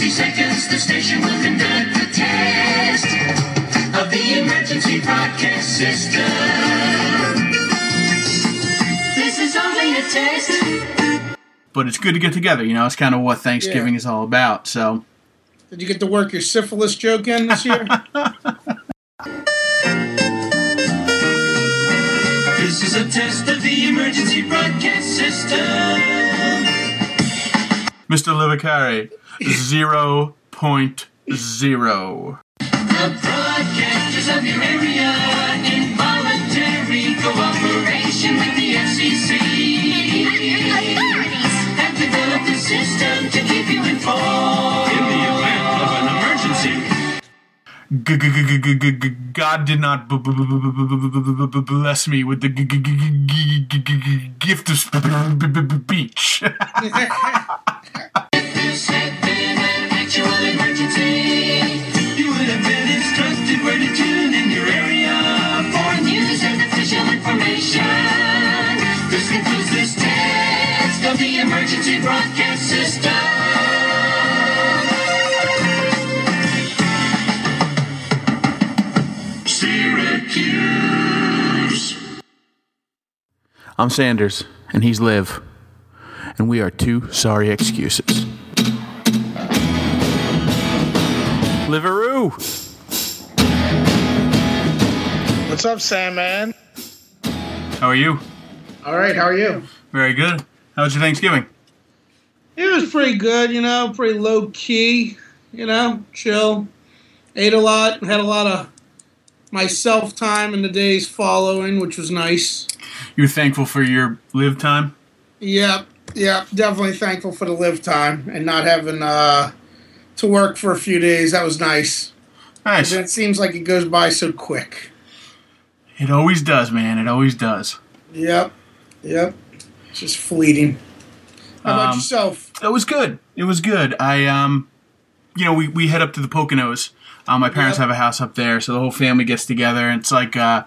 60 seconds, the station will conduct the test of the emergency broadcast system. This is only a test. But it's good to get together. You know, it's kind of what Thanksgiving Yeah. is all about. So, Did you get to work your syphilis joke in this year? This is a test of the emergency broadcast system. Mr. Livicari, zero point zero. The broadcasters of your area in voluntary cooperation with the FCC have developed a system to keep you informed in the event of an emergency. God did not bless me with the gift of speech an actual emergency, you would have been instructed where to tune in your area for news and official information. This test of the emergency broadcast system. I'm Sanders, and he's Liv, and we are two sorry excuses. Liveroo! What's up, Sam, man? How are you? All right, how are you? Very good. How was your Thanksgiving? It was pretty good, you know, pretty low key, you know, chill. Ate a lot, had a lot of myself time in the days following, which was nice. You were thankful for your live time? Yep, yep, definitely thankful for the live time and not having uh, to work for a few days. That was nice. Nice. And it seems like it goes by so quick. It always does, man. It always does. Yep, yep, It's just fleeting. How about Um, yourself? It was good. It was good. I um, you know, we we head up to the Poconos. Um, my parents Yep. have a house up there, so the whole family gets together. It's like uh,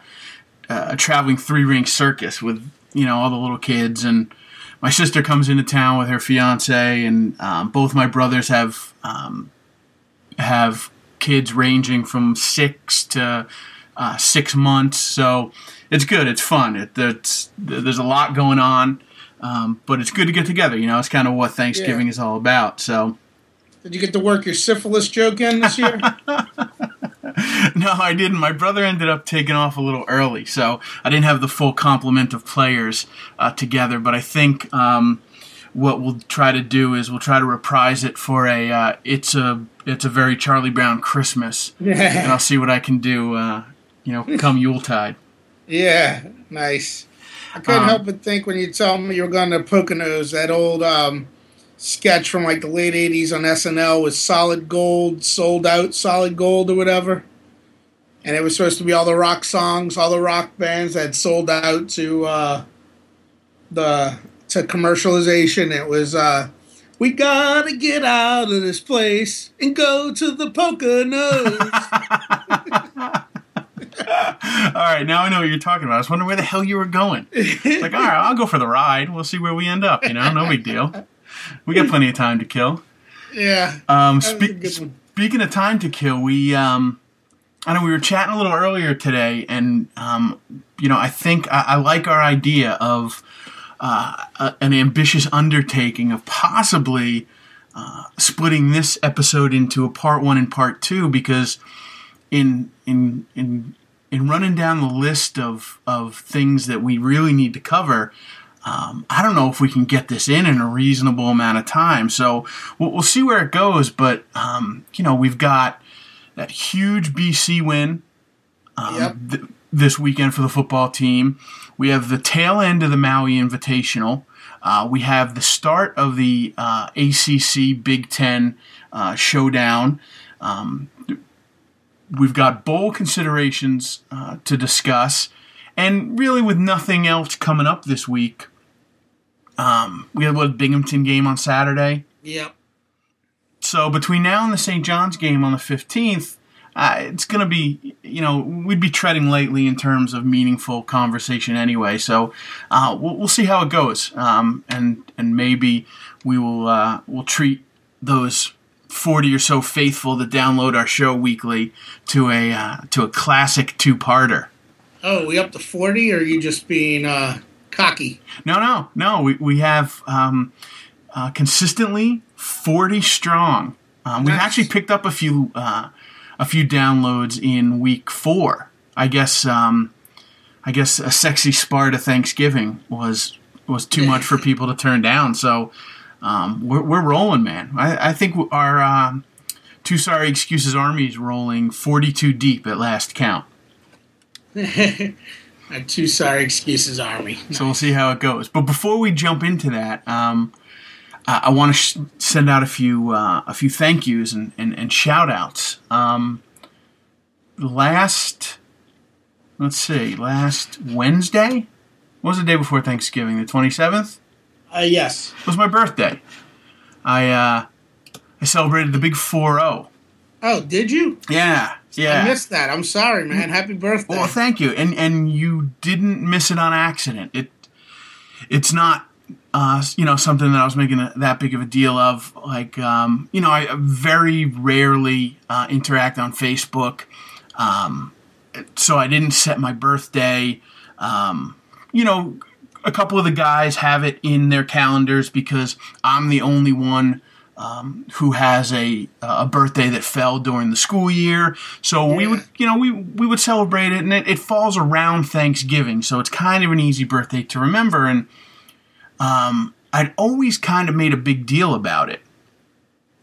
a traveling three ring circus with you know all the little kids, and my sister comes into town with her fiance, and um, both my brothers have um, have kids ranging from six to uh, six months. So it's good. It's fun. It, it's, there's a lot going on. Um, but it's good to get together. You know, it's kind of what Thanksgiving Yeah. is all about. So, Did you get to work your syphilis joke in this year? no, I didn't. My brother ended up taking off a little early, so I didn't have the full complement of players uh, together. But I think um, what we'll try to do is we'll try to reprise it for a uh, it's a it's a very Charlie Brown Christmas, and I'll see what I can do. Uh, you know, come Yuletide. Yeah, nice. I couldn't Um, help but think when you told me you were going to Poconos, that old um, sketch from like the late 80s on SNL was Solid Gold, sold out Solid Gold or whatever. And it was supposed to be all the rock songs, all the rock bands that sold out to uh, the to commercialization. It was uh, we gotta get out of this place and go to the Poconos. All right, now I know what you're talking about. I was wondering where the hell you were going. It's like, all right, I'll go for the ride. We'll see where we end up. You know, no big deal. We got plenty of time to kill. yeah, Um, that was a spe- speaking of time to kill, we um, I know we were chatting a little earlier today, and um, you know, I think I, I like our idea of uh, a, an ambitious undertaking of possibly uh, splitting this episode into a part one and part two because in in in in running down the list of of things that we really need to cover. Um, I don't know if we can get this in in a reasonable amount of time, so we'll, we'll see where it goes. But um, you know, we've got that huge BC win um, Yep. th- this weekend for the football team. We have the tail end of the Maui Invitational. Uh, we have the start of the uh, ACC Big Ten uh, showdown. Um, we've got bowl considerations uh, to discuss, and really with nothing else coming up this week. Um, we have a Binghamton game on Saturday. Yep. So between now and the St. John's game on the 15th, uh, it's going to be, you know, we'd be treading lightly in terms of meaningful conversation anyway. So uh, we'll, we'll see how it goes, um, and and maybe we will uh, we'll treat those forty or so faithful that download our show weekly to a uh, to a classic two parter. Oh, we up to forty, or are you just being uh, cocky? No, no, no. We we have um, uh, consistently forty strong. Um, we've actually picked up a few uh, a few downloads in week four. I guess um, I guess a sexy Sparta Thanksgiving was was too much for people to turn down. So um, we're we're rolling, man. I, I think our um, two sorry excuses army is rolling forty two deep at last count. My two sorry excuses army. So we'll see how it goes. But before we jump into that, um, I, I want to sh- send out a few uh, a few thank yous and, and, and shout outs. Um, last, let's see, last Wednesday what was the day before Thanksgiving, the twenty seventh. Uh, yes. was my birthday. I uh, I celebrated the big four zero. Oh, did you? Yeah, yeah. I missed that. I'm sorry, man. Happy birthday. Well, thank you, and and you didn't miss it on accident. It it's not uh, you know something that I was making a, that big of a deal of. Like um, you know, I very rarely uh, interact on Facebook, um, so I didn't set my birthday. Um, you know, a couple of the guys have it in their calendars because I'm the only one um, who has a a birthday that fell during the school year. So we would, you know, we we would celebrate it, and it, it falls around Thanksgiving, so it's kind of an easy birthday to remember. And um, I'd always kind of made a big deal about it.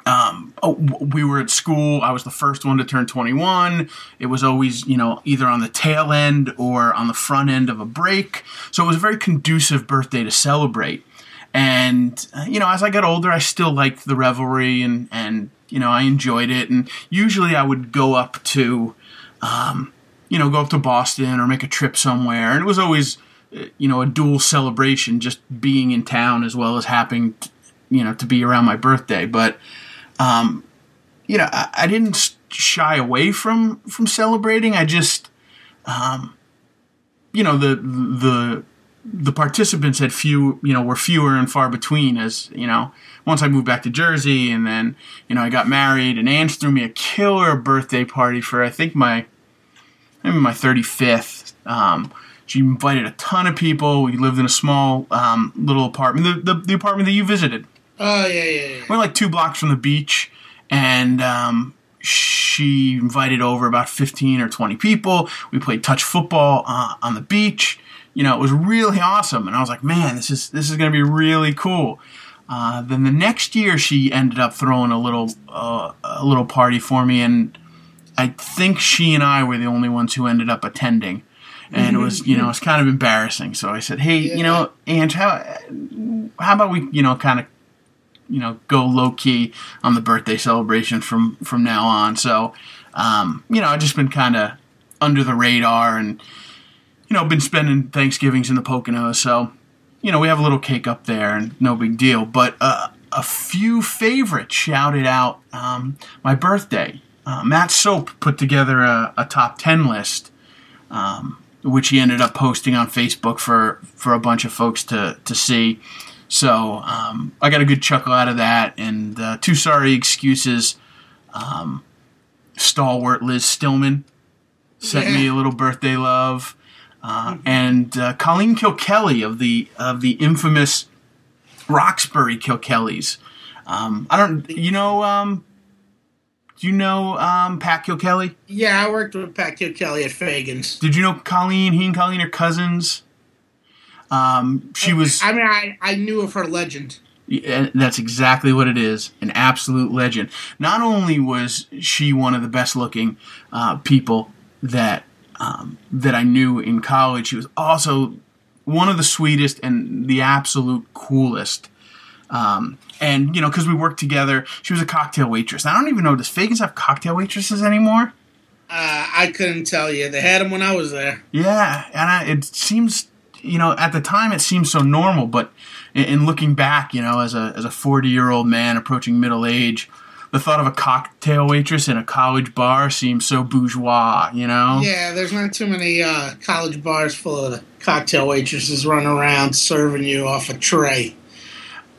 Um, oh, we were at school. I was the first one to turn 21. It was always, you know, either on the tail end or on the front end of a break. So it was a very conducive birthday to celebrate. And uh, you know, as I got older, I still liked the revelry, and and you know, I enjoyed it. And usually, I would go up to, um, you know, go up to Boston or make a trip somewhere. And it was always, you know, a dual celebration, just being in town as well as happening, you know, to be around my birthday. But um, you know, I, I didn't shy away from from celebrating. I just, um, you know, the the the participants had few, you know, were fewer and far between. As you know, once I moved back to Jersey, and then you know I got married, and Ange threw me a killer birthday party for I think my maybe my thirty fifth. Um, she invited a ton of people. We lived in a small um, little apartment, the, the the apartment that you visited. Oh yeah, yeah, yeah. We're like two blocks from the beach, and um, she invited over about 15 or 20 people. We played touch football uh, on the beach. You know, it was really awesome, and I was like, man, this is this is going to be really cool. Uh, then the next year, she ended up throwing a little uh, a little party for me, and I think she and I were the only ones who ended up attending. And it was, you know, it's kind of embarrassing. So I said, "Hey, you know, Ange, how how about we, you know, kind of you know go low key on the birthday celebration from from now on. So um, you know I've just been kind of under the radar and you know been spending Thanksgivings in the Poconos. So you know we have a little cake up there and no big deal. But uh, a few favorites shouted out um, my birthday. Uh, Matt Soap put together a, a top ten list. Um, which he ended up posting on Facebook for, for a bunch of folks to, to see. So um, I got a good chuckle out of that. And uh, two sorry excuses. Um, stalwart Liz Stillman sent me a little birthday love, uh, and uh, Colleen Kilkelly of the of the infamous Roxbury Kilkellys. Um, I don't, you know, um, do you know um, Pat Kilkelly? Yeah, I worked with Pat Kilkelly at Faegan's. Did you know Colleen? He and Colleen are cousins. Um, she was. I mean, I, I knew of her legend. Yeah, that's exactly what it is an absolute legend. Not only was she one of the best looking uh, people that um, that I knew in college, she was also one of the sweetest and the absolute coolest. Um, and you know, because we worked together, she was a cocktail waitress. I don't even know does Faegans have cocktail waitresses anymore? Uh, I couldn't tell you. They had them when I was there. Yeah, and I, it seems, you know, at the time it seemed so normal, but in, in looking back, you know, as a as a forty year old man approaching middle age, the thought of a cocktail waitress in a college bar seems so bourgeois, you know. Yeah, there's not too many uh, college bars full of cocktail waitresses running around serving you off a tray.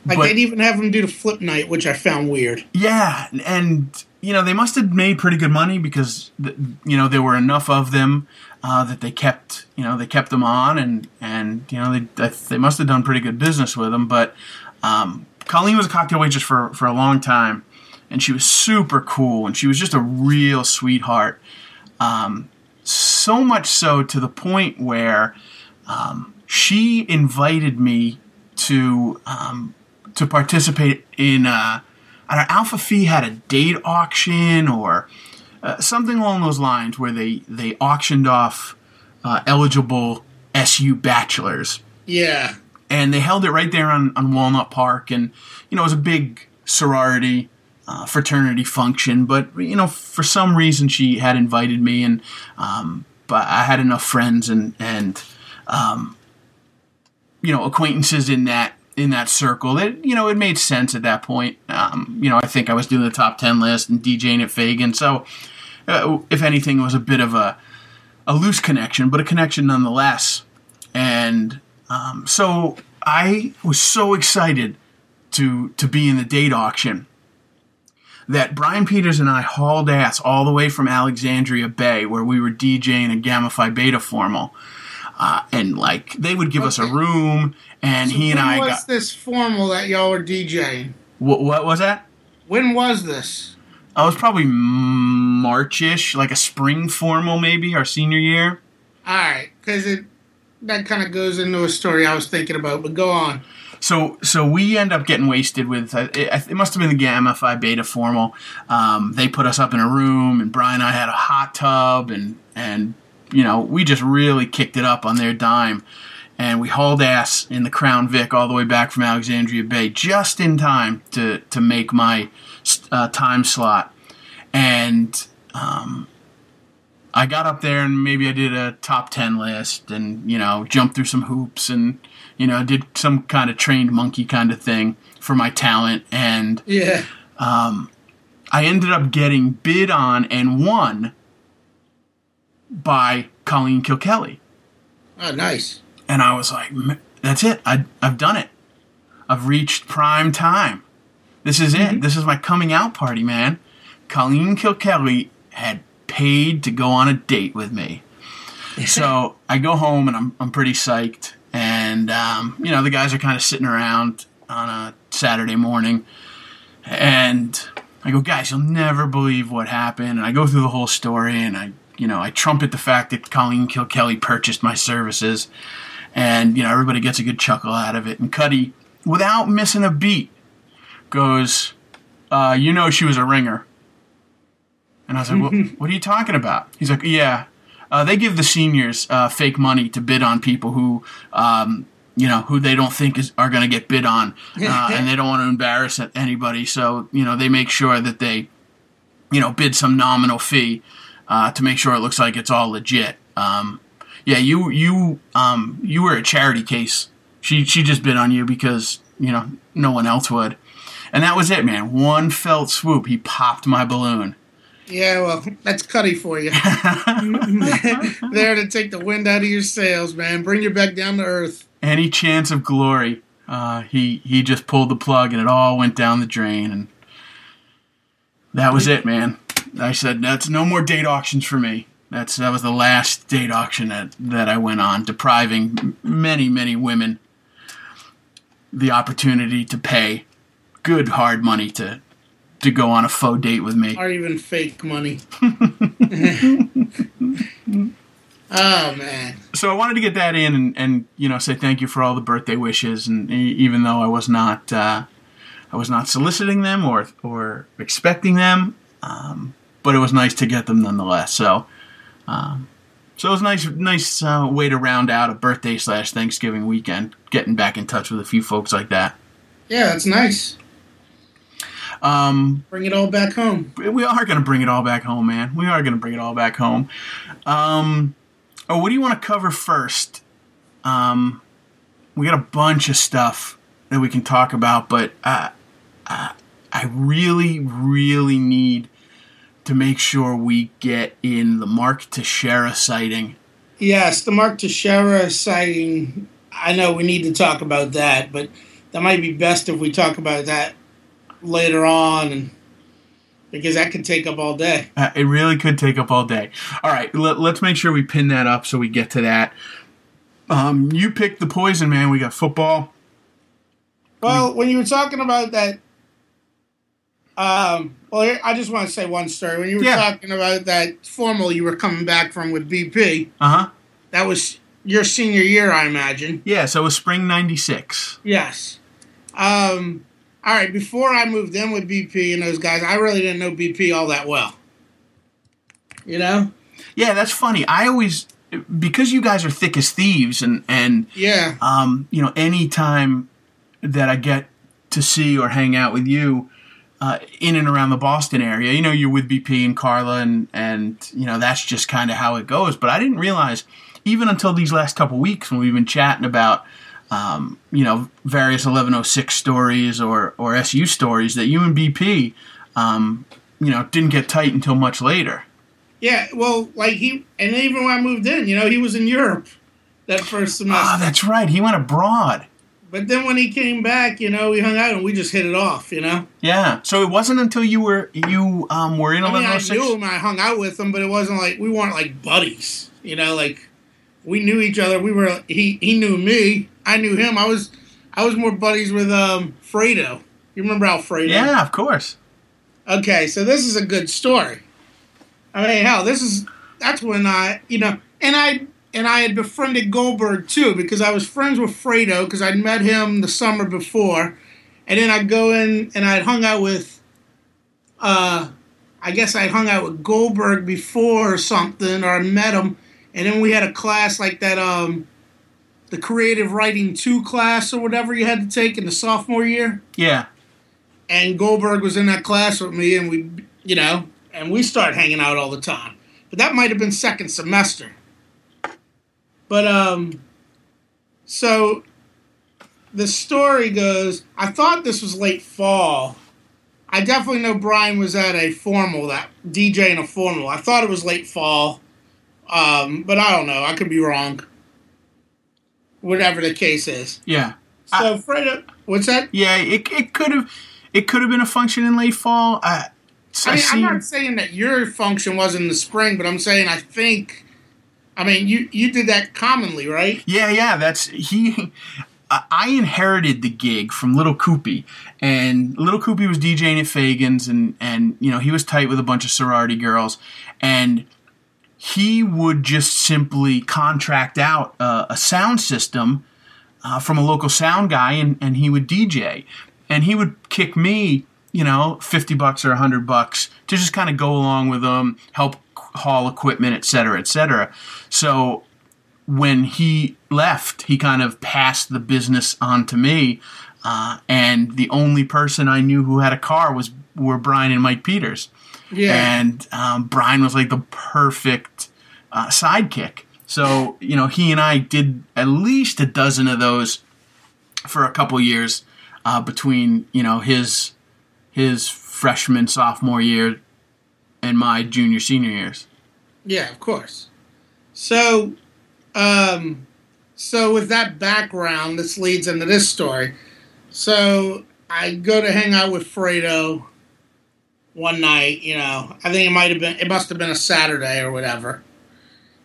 Like But- they'd even have them do the flip night, which I found weird. Yeah, and you know they must have made pretty good money because you know there were enough of them uh, that they kept you know they kept them on and and you know they they must have done pretty good business with them. But um, Colleen was a cocktail waitress for for a long time, and she was super cool and she was just a real sweetheart. Um, so much so to the point where um, she invited me to um, to participate in uh, I don't know, Alpha Phi had a date auction or uh, something along those lines where they they auctioned off uh, eligible SU bachelors Yeah. and they held it right there on, on Walnut Park, and you know it was a big sorority uh, fraternity function. But you know, for some reason, she had invited me, and um, but I had enough friends and and um, you know acquaintances in that in that circle that you know it made sense at that point. Um, you know, I think I was doing the top ten list and DJing at Faegan, so uh, if anything, it was a bit of a a loose connection, but a connection nonetheless. And um, so I was so excited to to be in the date auction that Brian Peters and I hauled ass all the way from Alexandria Bay, where we were DJing a Gamma Phi Beta formal. Uh, and like they would give us a room, and he and I was got this formal that y'all were DJing? what, what was that? When was this? I was probably Marchish, like a spring formal, maybe our senior year. All right, because it that kind of goes into a story I was thinking about. But go on. So so we end up getting wasted with uh, it, it must have been the Gamma Phi Beta formal. Um, they put us up in a room, and Brian and I had a hot tub, and and you know we just really kicked it up on their dime, and we hauled ass in the Crown Vic all the way back from Alexandria Bay just in time to to make my uh, time slot, and. Um, I got up there and maybe I did a top 10 list and, you know, jumped through some hoops and, you know, did some kind of trained monkey kind of thing for my talent. And Yeah. Um, I ended up getting bid on and won by Colleen Kilkelly. Oh, nice. And I was like, "M- that's it. I, I've done it. I've reached prime time. This is it. This is my coming out party, man. Colleen Kilkelly had paid to go on a date with me. so I go home and I'm, I'm pretty psyched. And, um, you know, the guys are kind of sitting around on a Saturday morning. And I go, guys, you'll never believe what happened. And I go through the whole story and I, you know, I trumpet the fact that Colleen Kilkelly purchased my services. And, you know, everybody gets a good chuckle out of it. And Cuddy, without missing a beat, goes, uh, you know, she was a ringer. And I was like, what, what are you talking about? He's like, yeah, uh, they give the seniors uh, fake money to bid on people who, um, you know, who they don't think is, are going to get bid on, uh, and they don't want to embarrass anybody. So, you know, they make sure that they, you know, bid some nominal fee uh, to make sure it looks like it's all legit. Um, yeah, you you um, you were a charity case. She she just bid on you because you know no one else would, and that was it, man. One felt swoop, he popped my balloon. Yeah, well, that's Cuddy for you. there to take the wind out of your sails, man. Bring you back down to earth. Any chance of glory, uh, he he just pulled the plug and it all went down the drain, and that was it, man. I said that's no more date auctions for me. That's that was the last date auction that that I went on, depriving many many women the opportunity to pay good hard money to to go on a faux date with me. Or even fake money. oh, man. so I wanted to get that in and, and you know say thank you for all the birthday wishes and even though I was not uh, I was not soliciting them or or expecting them, um, but it was nice to get them nonetheless. So um, so it was a nice nice uh, way to round out a birthday slash Thanksgiving weekend, getting back in touch with a few folks like that. Yeah, that's nice. Um, Bring it all back home. we are going to bring it all back home, man. We are going to bring it all back home. Um, oh, what do you want to cover first? Um, we got a bunch of stuff that we can talk about, but uh, uh, I really, really need to make sure we get in the Mark Teixeira sighting. Yes, the Mark Teixeira sighting. I know we need to talk about that, but that might be best if we talk about that later on, and because that could take up all day. Uh, it really could take up all day. All right, let, us make sure we pin that up so we get to that. Um, you picked the poison, man. We got football. Well, when you were talking about that, um, well, I just want to say one story. When you were Yeah. talking about that formal you were coming back from with BP, Uh huh. that was your senior year, I imagine. Yeah, so it was spring '96. Yes. Um, all right. Before I moved in with BP and those guys, I really didn't know BP all that well. You know? Yeah, that's funny. I always because you guys are thick as thieves, and and Yeah. um, you know, any time that I get to see or hang out with you uh, in and around the Boston area, you know, you're with BP and Carla, and and you know that's just kind of how it goes. But I didn't realize, even until these last couple weeks when we've been chatting about. Um, you know, various 1106 stories or, or SU stories that you and BP, um, you know, didn't get tight until much later. Yeah. Well, like he, and even when I moved in, you know, he was in Europe that first semester. Ah, that's right. He went abroad. But then when he came back, you know, we hung out and we just hit it off, you know? Yeah. So it wasn't until you were you um were in I mean, I 1106. knew him, I hung out with him, but it wasn't like we weren't like buddies, you know, like we knew each other. We were he he knew me, I knew him. I was I was more buddies with um Fredo. You remember Alfredo? Yeah, of course. Okay, so this is a good story. I mean, hell, this is that's when I, you know, and I and I had befriended Goldberg too because I was friends with Fredo because I'd met him the summer before, and then I'd go in and I'd hung out with, uh, I guess I'd hung out with Goldberg before or something, or I met him, and then we had a class like that, um, the creative writing two class or whatever you had to take in the sophomore year Yeah. and Goldberg was in that class with me, and we, you know, and we started hanging out all the time. But that might have been second semester. But um, so the story goes. I thought this was late fall. I definitely know Brian was at a formal that DJ in a formal. I thought it was late fall, um, but I don't know. I could be wrong. Whatever the case is. Yeah. So Fredo, what's that? Yeah, it, it could have it could have been a function in late fall. I, I I mean. I'm not saying that your function was in the spring, but I'm saying I think. I mean, you you did that commonly, right? Yeah, yeah, that's he. I inherited the gig from Little Koopy, and Little Koopy was DJing at Faegan's, and and you know he was tight with a bunch of sorority girls, and he would just simply contract out uh, a sound system uh, from a local sound guy, and and he would DJ, and he would kick me, you know, fifty bucks or hundred bucks to just kind of go along with them, help haul equipment, et cetera, et cetera. So when he left, he kind of passed the business on to me, uh, and the only person I knew who had a car was were Brian and Mike Peters, Yeah. and um, Brian was like the perfect uh, sidekick. So you know, he and I did at least a dozen of those for a couple years uh, between you know his his freshman sophomore year and my junior senior years. Yeah, of course. So, um, so with that background, this leads into this story. So I go to hang out with Fredo one night. You know, I think it might have been, it must have been a Saturday or whatever.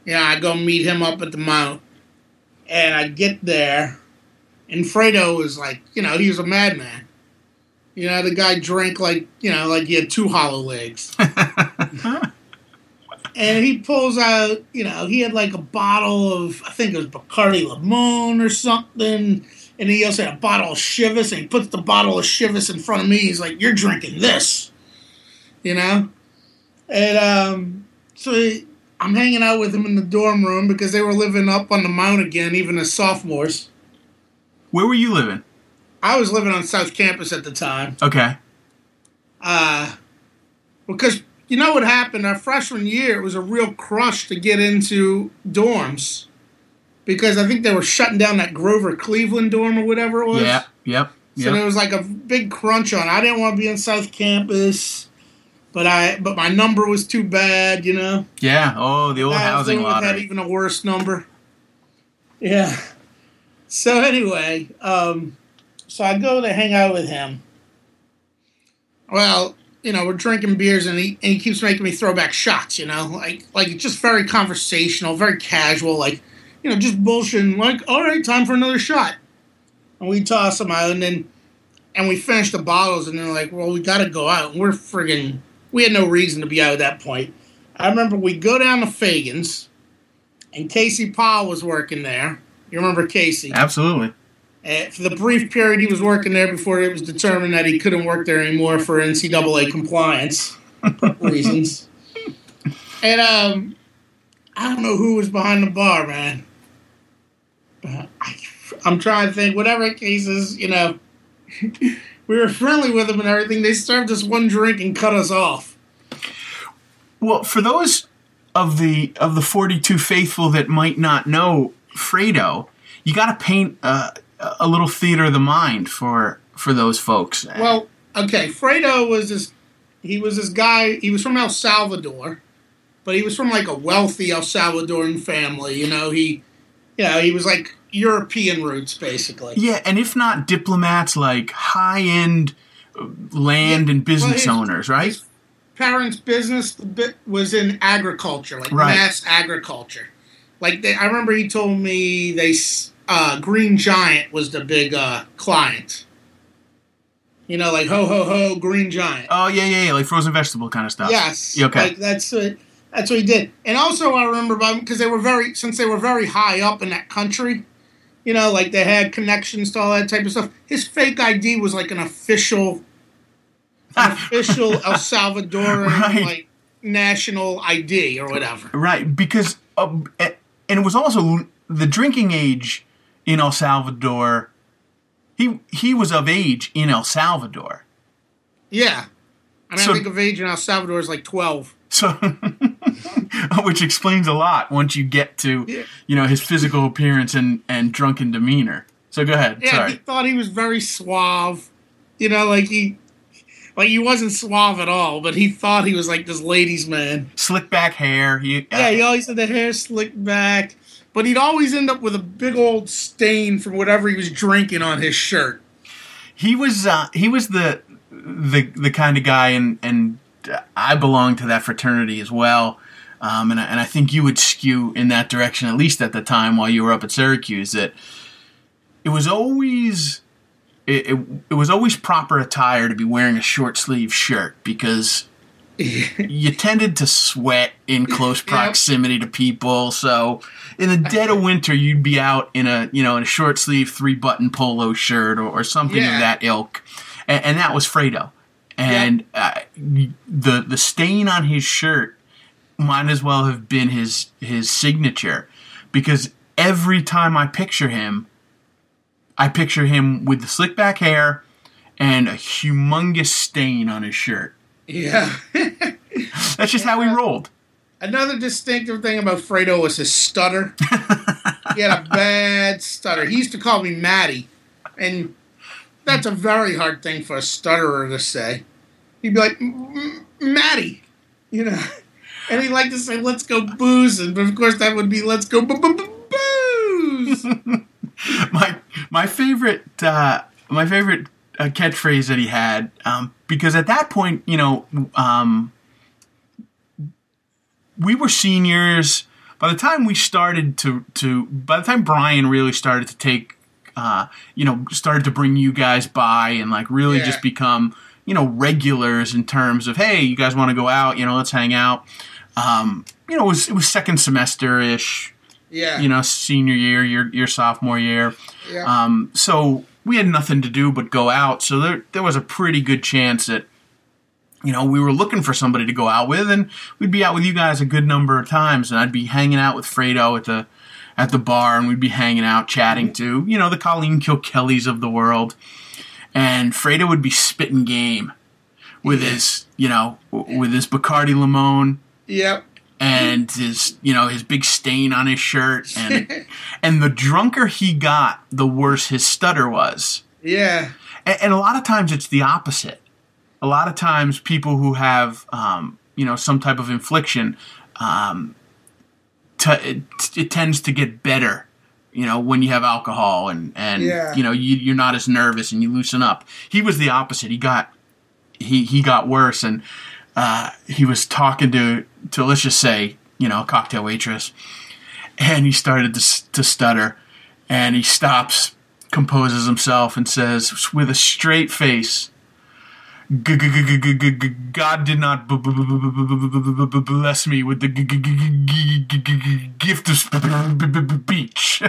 Yeah, I go meet him up at the mount, and I get there, and Fredo was like, you know, he was a madman. You know, the guy drank like, you know, like he had two hollow legs and he pulls out, you know, he had like a bottle of, I think it was Bacardi Limon or something, and he also had a bottle of Chivas, and he puts the bottle of Chivas in front of me. He's like, "You're drinking this," you know, and um, so he, I'm hanging out with him in the dorm room because they were living up on the mount again, even as sophomores. Where were you living? I was living on South Campus at the time. Okay. uh, because you know what happened our freshman year it was a real crush to get into dorms because i think they were shutting down that grover cleveland dorm or whatever it was Yeah. Yep. so there was like a big crunch on i didn't want to be in south campus but i but my number was too bad you know yeah. Oh, the old I housing dealing with that lottery. even a worse number. Yeah. So anyway, um, So I go to hang out with him. Well, you know, we're drinking beers and he, and he keeps making me throw back shots, you know, like like it's just very conversational, very casual, like you know, just bullshitting. Like, all right, time for another shot, and we toss them out, and then and we finish the bottles, and they're like, well, we got to go out. And we're friggin', we had no reason to be out at that point. I remember we go down to Faegan's, and Casey Powell was working there. You remember Casey? Absolutely. Uh, for the brief period he was working there before it was determined that he couldn't work there anymore for NCAA compliance reasons. And um, I don't know who was behind the bar, man. But I, I'm trying to think. Whatever cases, you know, we were friendly with them and everything. They served us one drink and cut us off. Well, for those of the of the 42 faithful that might not know Fredo, you got to paint a, a little theater of the mind for for those folks. Well, okay, Fredo was this. He was this guy. He was from El Salvador, but he was from like a wealthy El Salvadoran family. You know, he, you know, he was like European roots basically. yeah, and if not diplomats, like high end uh, land Yeah, and business well, his- owners, right? his parents' business was in agriculture, like Right. mass agriculture. Like they, I remember he told me they uh, Green Giant was the big uh, client. You know, like ho ho ho, Green Giant. Oh yeah, yeah, yeah, like frozen vegetable kind of stuff. Yes. Yeah, Okay. Like that's what that's what he did. And also I remember about because they were very since they were very high up in that country, you know, like they had connections to all that type of stuff. His fake ID was like an official an official El Salvadoran Right. like national ID or whatever. Right, because uh, and it was also the drinking age in El Salvador. He he was of age in El Salvador, Yeah. I mean So- I think of age in El Salvador is like twelve. so which explains a lot once you get to Yeah. you know his physical appearance and and drunken demeanor. So go ahead. Yeah, Sorry. he thought he was very suave. You know, like he like he wasn't suave at all, but he thought he was like this ladies' man. Slick back hair. He, Yeah, uh, he always had the hair slicked back, but he'd always end up with a big old stain from whatever he was drinking on his shirt. he was uh, he was the the the kind of guy, and and I belong to that fraternity as well. Um, and I, and I think you would skew in that direction at least at the time while you were up at Syracuse. That it was always it, it, it was always proper attire to be wearing a short sleeve shirt because you tended to sweat in close proximity to people. So in the dead of winter, you'd be out in a you know in a short sleeve three button polo shirt or, or something Yeah. of that ilk, and, and that was Fredo. And uh, the the stain on his shirt might as well have been his his signature, because every time I picture him, I picture him with the slick back hair and a humongous stain on his shirt. Yeah. That's just how he rolled. Another distinctive thing about Fredo was his stutter. he had a bad stutter. He used to call me Matty, and that's a very hard thing for a stutterer to say. He'd be like, "M- M- Matty, you know, and he liked to say, "Let's go boozing," but of course that would be "Let's go booze." my my favorite uh, my favorite uh, catchphrase that he had um, because at that point you know um, we were seniors by the time we started to to by the time Brian really started to take uh, you know started to bring you guys by and like really Yeah. just become you know regulars in terms of hey you guys want to go out you know let's hang out um, you know it was it was second semester ish Yeah, you know senior year your your sophomore year yeah. um, so we had nothing to do but go out. So there, there was a pretty good chance that, you know, we were looking for somebody to go out with, and we'd be out with you guys a good number of times, and I'd be hanging out with Fredo at the at the bar, and we'd be hanging out, chatting to, you know, the Colleen Kilkellys of the world, and Fredo would be spitting game with his, you know, w- with his Bacardi Limon yep. And his you know his big stain on his shirt and and the drunker he got the worse his stutter was Yeah. and, and a lot of times it's the opposite a lot of times people who have um, you know some type of infliction um, t- it, it tends to get better you know, when you have alcohol and and Yeah. you know you, you're not as nervous and you loosen up. He was the opposite. He got he he got worse and uh, he was talking to to let's just say you know cocktail waitress, and he started to, to stutter, and he stops, composes himself, and says with a straight face. God did not bless me with the gift of speech.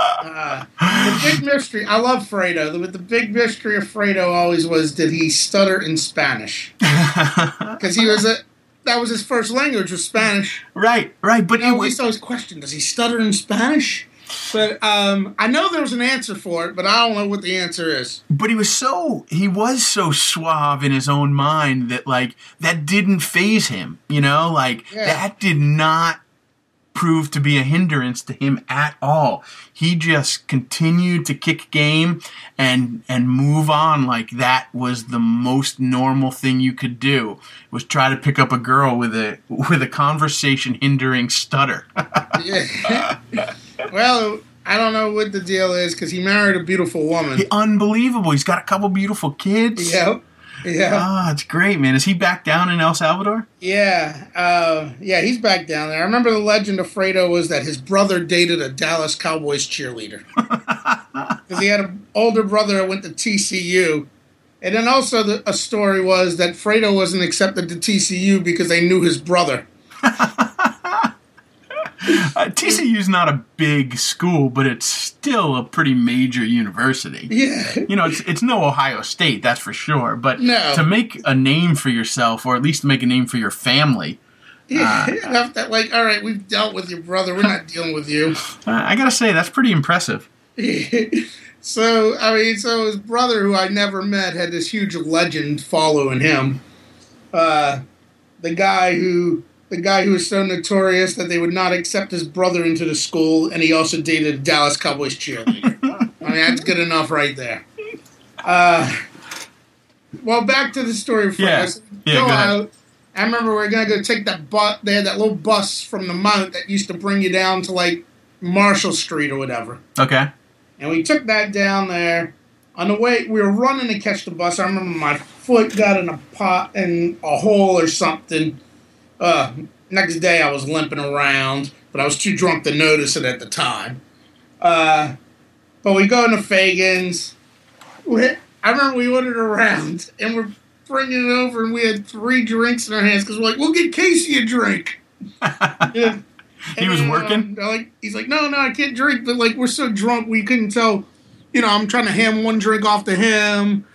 The big mystery. I love Fredo. The, the big mystery of Fredo always was: did he stutter in Spanish? Because he was a that was his first language was Spanish. right, right, but You it know, we was always question: does he stutter in Spanish? But um, I know there was an answer for it, but I don't know what the answer is. but he was so he was so suave in his own mind that like that didn't phase him you know like Yeah. that did not prove to be a hindrance to him at all he just continued to kick game and and move on like that was the most normal thing you could do was try to pick up a girl with a with a conversation hindering stutter Yeah. well, I don't know what the deal is because he married a beautiful woman. unbelievable he's got a couple beautiful kids Yep. Yeah. ah it's great man is he back down in el salvador Yeah, uh, yeah, he's back down there. I remember the legend of Fredo was that his brother dated a Dallas Cowboys cheerleader because he had an older brother that went to TCU, and then also the, a story was that Fredo wasn't accepted to TCU because they knew his brother. Uh, TCU's not a big school, but it's still a pretty major university. Yeah, You know, it's it's no Ohio State, that's for sure. But No. to make a name for yourself, or at least to make a name for your family, yeah. Enough that like, all right, we've dealt with your brother. We're not dealing with you. uh, I gotta say that's pretty impressive. so I mean, so his brother, who I never met, had this huge legend following him. Uh, the guy who the guy who was so notorious that they would not accept his brother into the school, and he also dated a Dallas Cowboys cheerleader. I mean, that's good enough right there. Uh, well, back to the story. For Yeah. us. Yeah, go ahead. I remember we were gonna go take that bus. They had that little bus from the Mount that used to bring you down to like Marshall Street or whatever. Okay. And we took that down there. On the way, we were running to catch the bus. I remember my foot got in a pot in a hole or something. Uh, next day, I was limping around, but I was too drunk to notice it at the time. Uh, but we go into Faegan's. We, I remember we ordered a round, and we're bringing it over, and we had three drinks in our hands because we're like, "We'll get Casey a drink." Yeah. He was And, working? um, like he's like, no, no, I can't drink. But like, we're so drunk, we couldn't tell. You know, I'm trying to hand one drink off to him,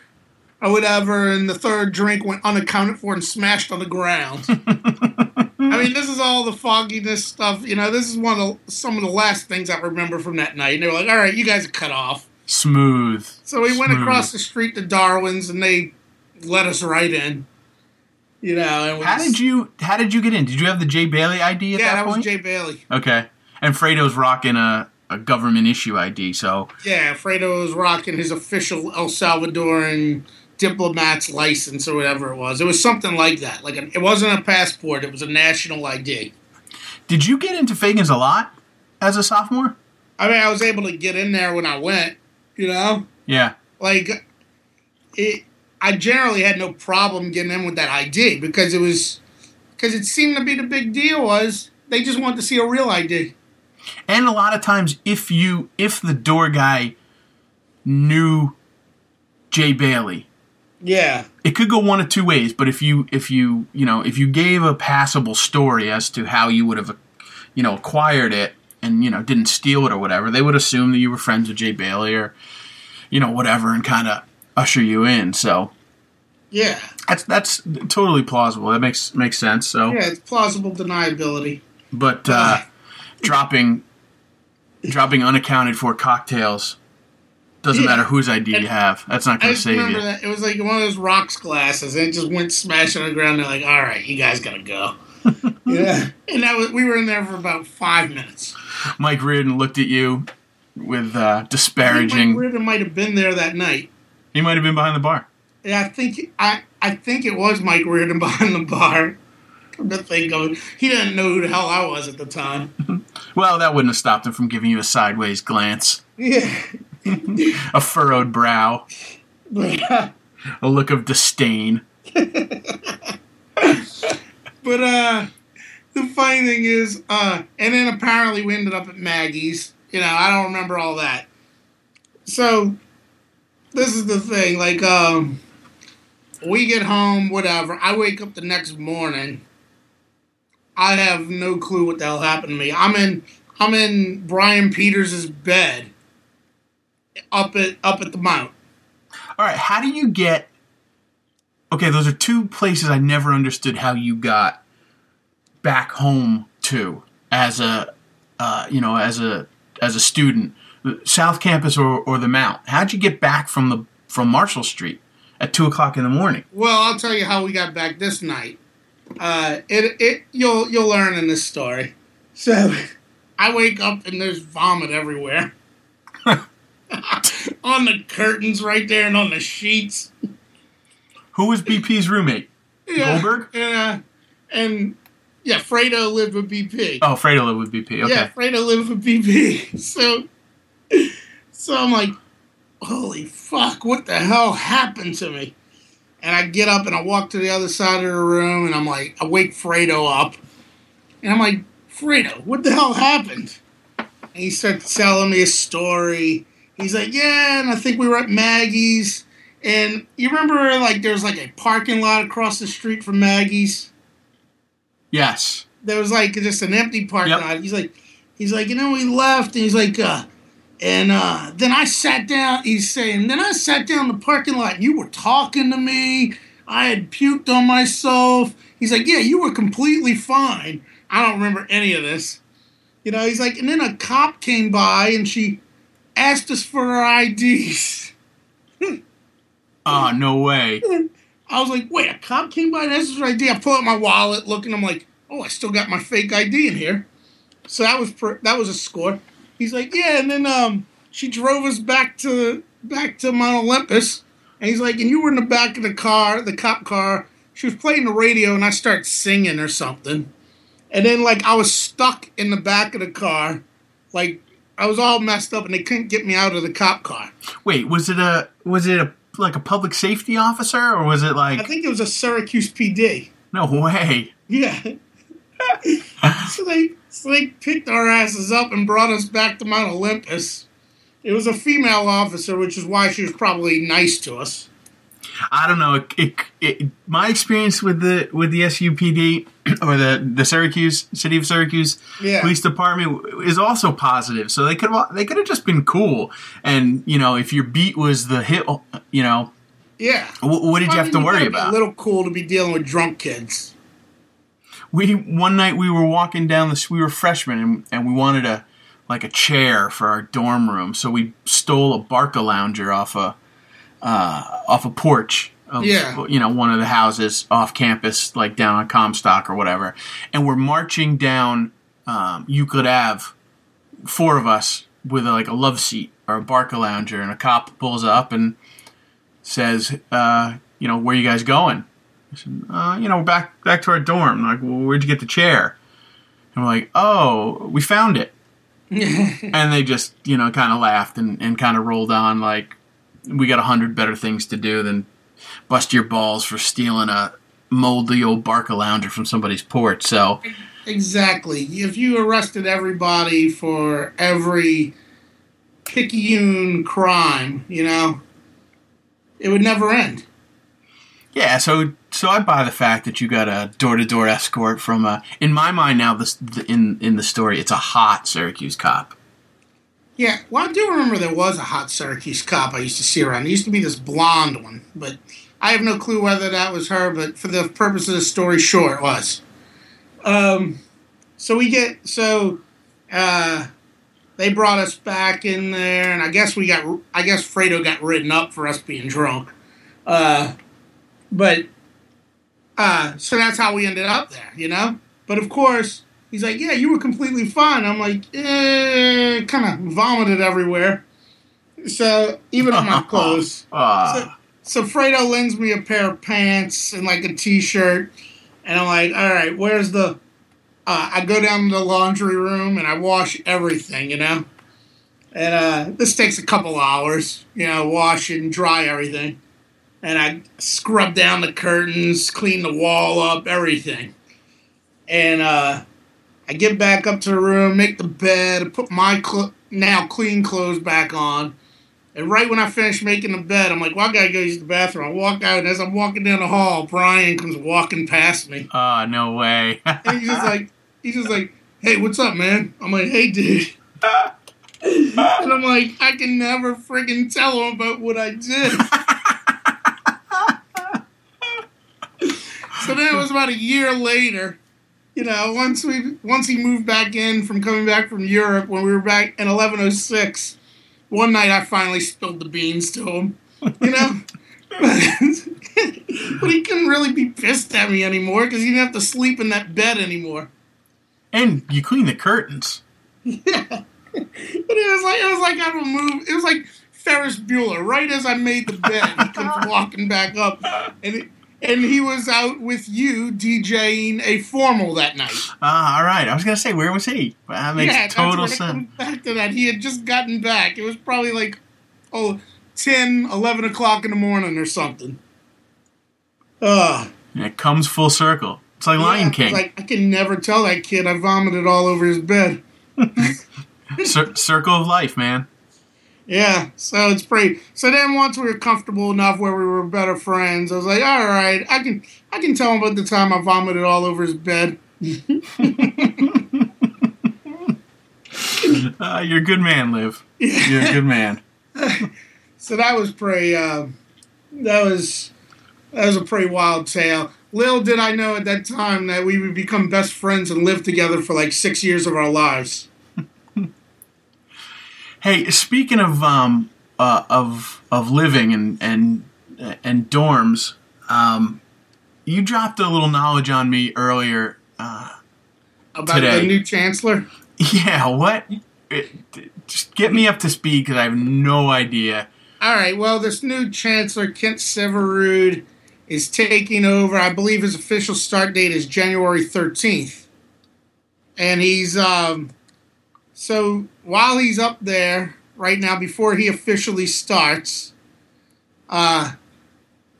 or whatever, and the third drink went unaccounted for and smashed on the ground. I mean, this is all the fogginess stuff. You know, this is one of the, some of the last things I remember from that night. And they were like, all right, you guys are cut off. Smooth. So we went across the street to Darwin's, and they let us right in. You know, How did you How did you get in? Did you have the Jay Bailey ID at Yeah, that that was point? Jay Bailey. okay. And Fredo's rocking a, a government issue ID, so Yeah, Fredo was rocking his official El Salvadoran diplomat's license or whatever it was. It was something like that. Like it wasn't a passport; it was a national ID. did you get into Faegans a lot as a sophomore? I mean, I was able to get in there when I went. You know, Yeah. like it. I generally had no problem getting in with that ID because it was because it seemed to be the big deal was they just wanted to see a real ID. And a lot of times, if you if the door guy knew Jay Bailey, Yeah, it could go one of two ways. But if you if you you know if you gave a passable story as to how you would have you know acquired it and you know didn't steal it or whatever, they would assume that you were friends with Jay Bailey or you know whatever and kind of usher you in. So yeah, that's that's totally plausible. That makes makes sense. So, yeah. It's plausible deniability. but uh, dropping dropping unaccounted for cocktails doesn't Yeah. matter whose ID you have. That's not going to save remember you. that it was like one of those rocks glasses, and it just went smashing on the ground. They're like, "All right, you guys gotta go." yeah, and that was we were in there for about five minutes. Mike Reardon looked at you with uh, disparaging. Mike Reardon might have been there that night. He might have been behind the bar. Yeah, I think I I think it was Mike Reardon behind the bar. To think of it, he didn't know who the hell I was at the time. Well, that wouldn't have stopped him from giving you a sideways glance, Yeah. A furrowed brow, a look of disdain. but uh, the funny thing is, uh, and then apparently we ended up at Maggie's. You know, I don't remember all that. So this is the thing. Like, um, we get home, whatever. I wake up the next morning. I have no clue what the hell happened to me. I'm in, I'm in Brian Peters' bed, up at up at the mount. All right, how do you get? Okay, those are two places I never understood how you got back home to as a, uh, you know, as a as a student, South Campus or, or the Mount. How'd you get back from the from Marshall Street at two o'clock in the morning? Well, I'll tell you how we got back this night. Uh, it it you'll you'll learn in this story. So, I wake up and there's vomit everywhere. on the curtains right there and on the sheets. Who was BP's roommate? Yeah. Goldberg? Uh, and yeah, Fredo lived with BP. Oh, Fredo lived with BP. Okay. Yeah, Fredo lived with BP. So, so I'm like, holy fuck, what the hell happened to me? And I get up and I walk to the other side of the room and I'm like, I wake Fredo up. And I'm like, Fredo, what the hell happened? And he starts telling me a story. He's like, yeah, and I think we were at Maggie's. And you remember, like, there's like a parking lot across the street from Maggie's? Yes. there was like just an empty parking Yep. lot. He's like, he's like, you know, we left, and he's like, uh, and uh, then I sat down. He's saying, then I sat down in the parking lot. and You were talking to me. I had puked on myself. He's like, yeah, you were completely fine. I don't remember any of this. You know, he's like, and then a cop came by and she asked us for our IDs. Oh, no way. I was like, wait, a cop came by and asked us for ID. I pull out my wallet, looking. I'm like, oh, I still got my fake ID in here. So that was per- that was a score. He's like, yeah, and then um, she drove us back to back to Mount Olympus, and he's like, and you were in the back of the car, the cop car. She was playing the radio, and I start singing or something, and then like I was stuck in the back of the car, like I was all messed up, and they couldn't get me out of the cop car. Wait, was it a was it a like a public safety officer or was it like? I think it was a Syracuse PD. no way? Yeah. so they so they picked our asses up and brought us back to Mount Olympus. It was a female officer, which is why she was probably nice to us. I don't know. It, it, it, my experience with the with the SUPD or the the Syracuse City of Syracuse Yeah. Police Department is also positive. So they could they could have just been cool. And you know, if your beat was the hit, you know, Yeah. what, what did you have to worry about? A little cool to be dealing with drunk kids. we one night we were walking down this. We were freshmen and, and we wanted a like a chair for our dorm room. So we stole a Barca lounger off a uh, off a porch. Of, Yeah. you know, one of the houses off campus, like down on Comstock or whatever. And we're marching down um, Euclid Ave, four of us with like a love seat or a Barca lounger, and a cop pulls up and says, uh, "You know, where you guys going?" I said, uh, "You know, back back to our dorm." Like, well, where'd you get the chair? And we're like, "Oh, we found it." and they just, you know, kind of laughed and, and kind of rolled on like, "We got a hundred better things to do than bust your balls for stealing a moldy old Barca lounger from somebody's porch." So, Exactly. If you arrested everybody for every picayune crime, you know, it would never end. Yeah, so so I buy the fact that you got a door to door escort from a. In my mind now, this in in the story, it's a hot Syracuse cop. Yeah, well, I do remember there was a hot Syracuse cop I used to see around. There used to be this blonde one, but I have no clue whether that was her. But for the purpose of the story, sure it was. Um, so we get so uh, they brought us back in there, and I guess we got I guess Fredo got written up for us being drunk. Uh, but uh, so that's how we ended up there, you know. But of course, he's like, "Yeah, you were completely fine." I'm like, "Eh," kind of vomited everywhere. So even on my clothes. Ah, So Fredo lends me a pair of pants and like a t-shirt, and I'm like, "All right, where's the, uh, I go down to the laundry room and I wash everything, you know. And uh, this takes a couple hours, you know, wash and dry everything. And I scrub down the curtains, clean the wall up, everything. And uh, I get back up to the room, make the bed, put my cl- now clean clothes back on. And right when I finish making the bed, I'm like, well, I gotta go use the bathroom. I walk out, and as I'm walking down the hall, Brian comes walking past me. Oh, no way. And he's just like, he's just like, hey, what's up, man? I'm like, hey, dude. And I'm like, I can never friggin' tell him about what I did. so then it was about a year later. You know, once we once he moved back in from coming back from Europe when we were back in 1106, one night I finally spilled the beans to him. You know, but he couldn't really be pissed at me anymore because he didn't have to sleep in that bed anymore. and you clean the curtains. Yeah, but it was like it was like I move. It was like Ferris Bueller. Right as I made the bed, he comes walking back up, and it, and he was out with you DJing a formal that night. Ah, all right. I was gonna say, where was he? Well, That makes yeah, total that's when it sense. back to that. He had just gotten back. It was probably like oh 10, 11 o'clock in the morning or something. Ugh. And it comes full circle. It's like Lion Yeah, King. Like I can never tell that kid I vomited all over his bed. Cir- circle of life, man. Yeah, so it's pretty. So then once we were comfortable enough where we were better friends, I was like, all right, I can I can tell him about the time I vomited all over his bed. Uh, you're a good man, Liv. You're a good man. So that was pretty. Uh, that was that was a pretty wild tale. Little did I know at that time that we would become best friends and live together for like six years of our lives. Hey, speaking of um uh, of of living and and and dorms, um, you dropped a little knowledge on me earlier. Uh, About Today. the new chancellor. yeah, what? It, just get me up to speed because I have no idea. All right. Well, this new chancellor, Kent Syverud, is taking over. I believe his official start date is January 13th. And he's um so while he's up there right now before he officially starts, uh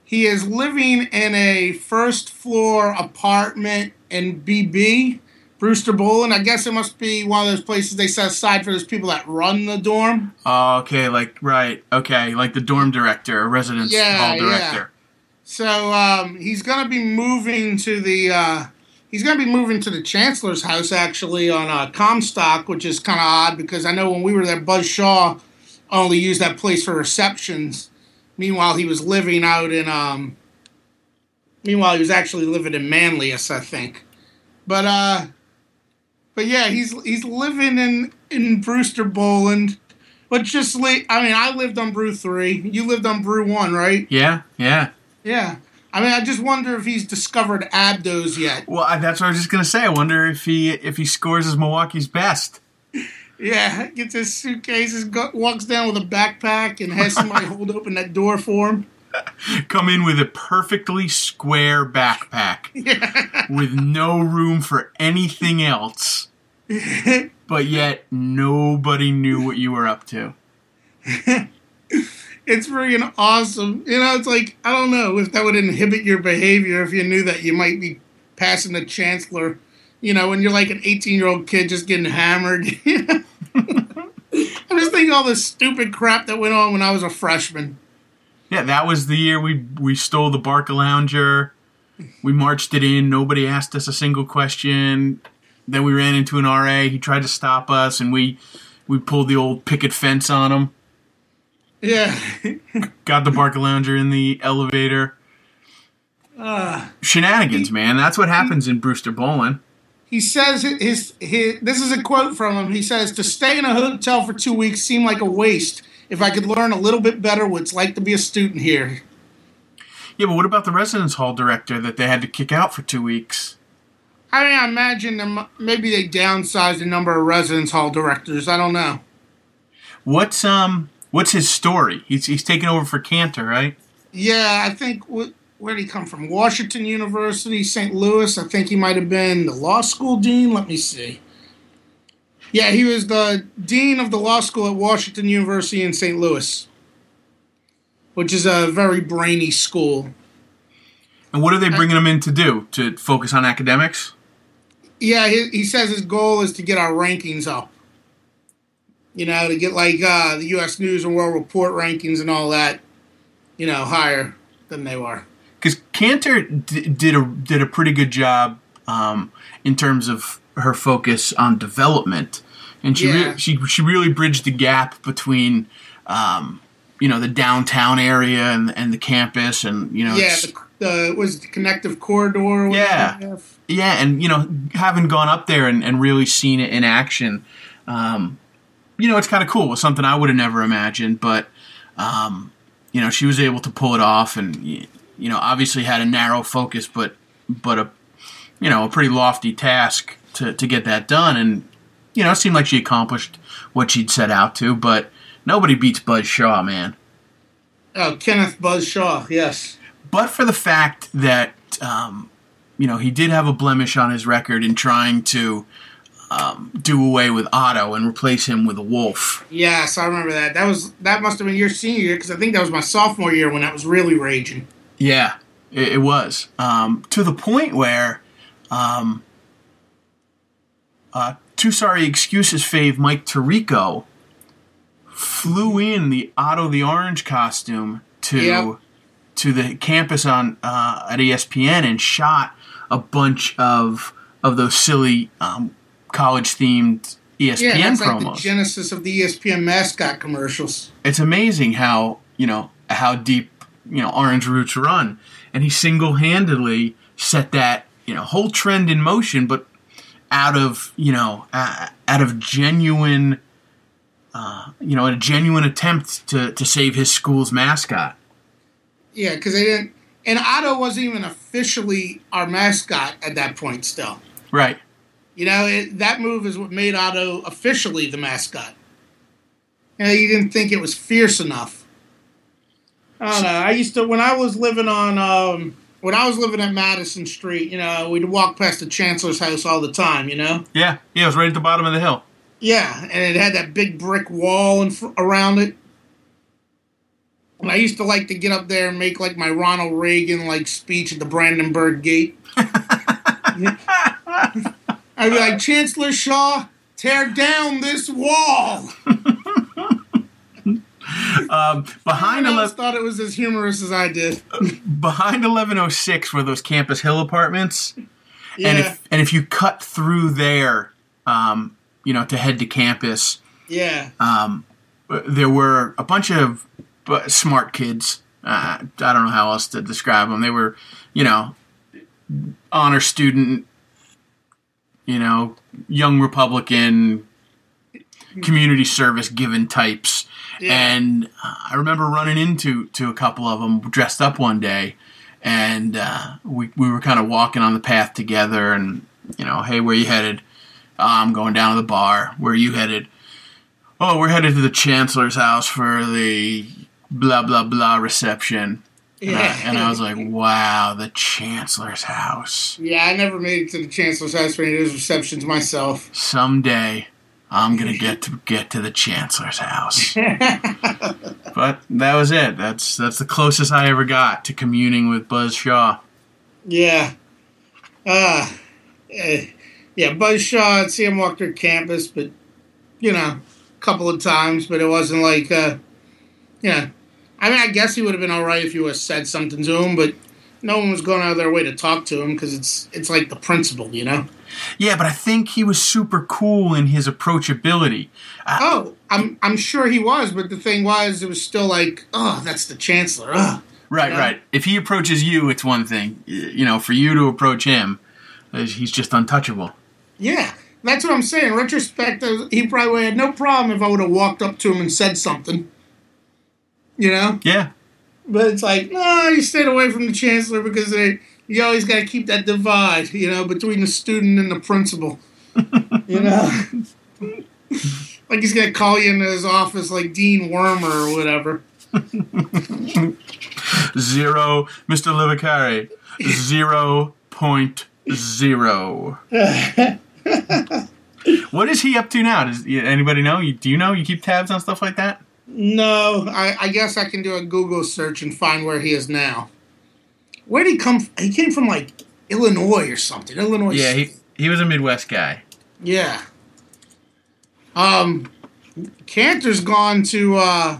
he is living in a first floor apartment in BB, Brewster Boland, and I guess it must be one of those places they set aside for those people that run the dorm. Oh, okay, like right, okay, like the dorm director, or residence Yeah, hall yeah. director. So um, he's gonna be moving to the uh, he's gonna be moving to the chancellor's house actually on uh, Comstock, which is kind of odd because I know when we were there, Buzz Shaw only used that place for receptions. Meanwhile, he was living out in um. Meanwhile, he was actually living in Manlius, I think. But uh, but yeah, he's he's living in in Brewster Boland. But just I mean, I lived on Brew three. You lived on Brew one, right? Yeah, yeah. Yeah. I mean, I just wonder if he's discovered Abdos yet. Well, I, that's what I was just gonna say. I wonder if he if he scores as Milwaukee's best. Yeah, gets his suitcases, walks down with a backpack, and has somebody hold open that door for him. Come in with a perfectly square backpack with no room for anything else. but yet nobody knew what you were up to. It's freaking awesome. You know, it's like, I don't know if that would inhibit your behavior if you knew that you might be passing the chancellor, you know, when you're like an 18 year old kid just getting hammered. I'm just thinking all the stupid crap that went on when I was a freshman. Yeah, that was the year we we stole the Barca Lounger. We marched it in. Nobody asked us a single question. Then we ran into an RA. He tried to stop us, and we we pulled the old picket fence on him. Yeah. Got the Barca Lounger in the elevator. uh, Shenanigans, man. That's what happens in Brewster Boland. He says his, his this is a quote from him. He says to stay in a hotel for two weeks seemed like a waste. If I could learn a little bit better what it's like to be a student here. Yeah, but what about the residence hall director that they had to kick out for two weeks? I mean, I imagine them, maybe they downsized the number of residence hall directors. I don't know. What's um what's his story? He's he's taking over for Cantor, right? Yeah, I think where did he come from? Washington University, St. Louis. I think he might have been the law school dean. Let me see. Yeah, he was the dean of the law school at Washington University in St. Louis, which is a very brainy school. And what are they uh, bringing him in to do? To focus on academics? Yeah, he, he says his goal is to get our rankings up. You know, to get like uh, the U.S. News and World Report rankings and all that, you know, higher than they were. Because Cantor d- did a did a pretty good job um, in terms of her focus on development, and she Yeah. re- she she really bridged the gap between. Um, you know the downtown area and and the campus and you know Yeah, the, the was it the connective corridor. or Yeah. yeah and you know having gone up there and, and really seen it in action um, you know it's kind of cool it's something i would have never imagined but um, you know she was able to pull it off and you know obviously had a narrow focus but but a you know a pretty lofty task to, to get that done and you know it seemed like she accomplished what she'd set out to but nobody beats buzz shaw man Oh, Kenneth Buzz Shaw. Yes. but for the fact that um, you know he did have a blemish on his record in trying to um, do away with Otto and replace him with a wolf. Yes, I remember that. That was that must have been your senior year because I think that was my sophomore year when that was really raging. Yeah, it, it was um, to the point where um, uh, Two Sorry ExCuses fave Mike Tirico flew in the Otto the Orange costume to Yep. to the campus on uh, at ESPN and shot a bunch of of those silly um, college themed ESPN Yeah, that's like the genesis of the ESPN mascot commercials. it's amazing how you know how deep you know Orange Roots run, and he single handedly set that you know whole trend in motion, but out of you know uh, out of genuine. Uh, you know, a genuine attempt to, to save his school's mascot. Yeah, because they didn't. And Otto wasn't even officially our mascot at that point. Still, Right. You know, it, that move is what made Otto officially the mascot. You know, you didn't think it was fierce enough. I don't know. I used to when I was living on um, when I was living at Madison Street. You know, we'd walk past the chancellor's house all the time. You know. Yeah. Yeah. It was right at the bottom of the hill. Yeah, and it had that big brick wall in around it. And I used to like to get up there and make like my Ronald Reagan like speech at the Brandenburg Gate. I'd be like, Chancellor Shaw, tear down this wall. Um, behind I eleven, thought it was as humorous as I did. behind eleven oh six were those Campus Hill apartments. Yeah, and if and if you cut through there, um, you know, to head to campus, yeah, um, there were a bunch of smart kids. Uh, I don't know how else to describe them. They were, you know, honor student, you know, young Republican, community service given types. yeah. And I remember running into to a couple of them dressed up one day, and uh, we we were kind of walking on the path together, and you know, hey, where you headed? "Oh, I'm going down to the bar. Where are you headed? Oh, we're headed to the chancellor's house for the blah blah blah reception. And, I, yeah. and I was like, wow, the chancellor's house. yeah, I never made it to the Chancellor's house for any of those receptions myself. Someday. I'm gonna get to get to the chancellor's house. but that was it. That's that's the closest I ever got to communing with Buzz Shaw. Yeah. Uh, eh, yeah, Buzz Shaw, I'd see him walk through campus, but, you know, a couple of times, but it wasn't like, uh, yeah. I mean, I guess he would have been all right if you would have said something to him, but no one was going out of their way to talk to him because it's it's like the principal, you know? Yeah, but I think he was super cool in his approachability. I, Oh, I'm I'm sure he was, but the thing was, it was still like, oh, that's the chancellor. Ugh. right, right. If he approaches you, it's one thing. You know, for you to approach him, uh, he's just untouchable. Yeah, that's what I'm saying. In retrospect, he probably had no problem if I would have walked up to him and said something. You know? Yeah, But it's like, no, you stayed away from the chancellor because they, you always got to keep that divide, you know, between the student and the principal. you know? like he's going to call you into his office like Dean Wormer or whatever. zero. Mr. Livicari, zero point zero. what is he up to now? Does anybody know? Do you know? You keep tabs on stuff like that? No, I, I guess I can do a Google search and find where he is now. Where did he come? From? He came from like Illinois or something. Illinois. Yeah, he he was a Midwest guy. Yeah. Um, Cantor's gone to uh,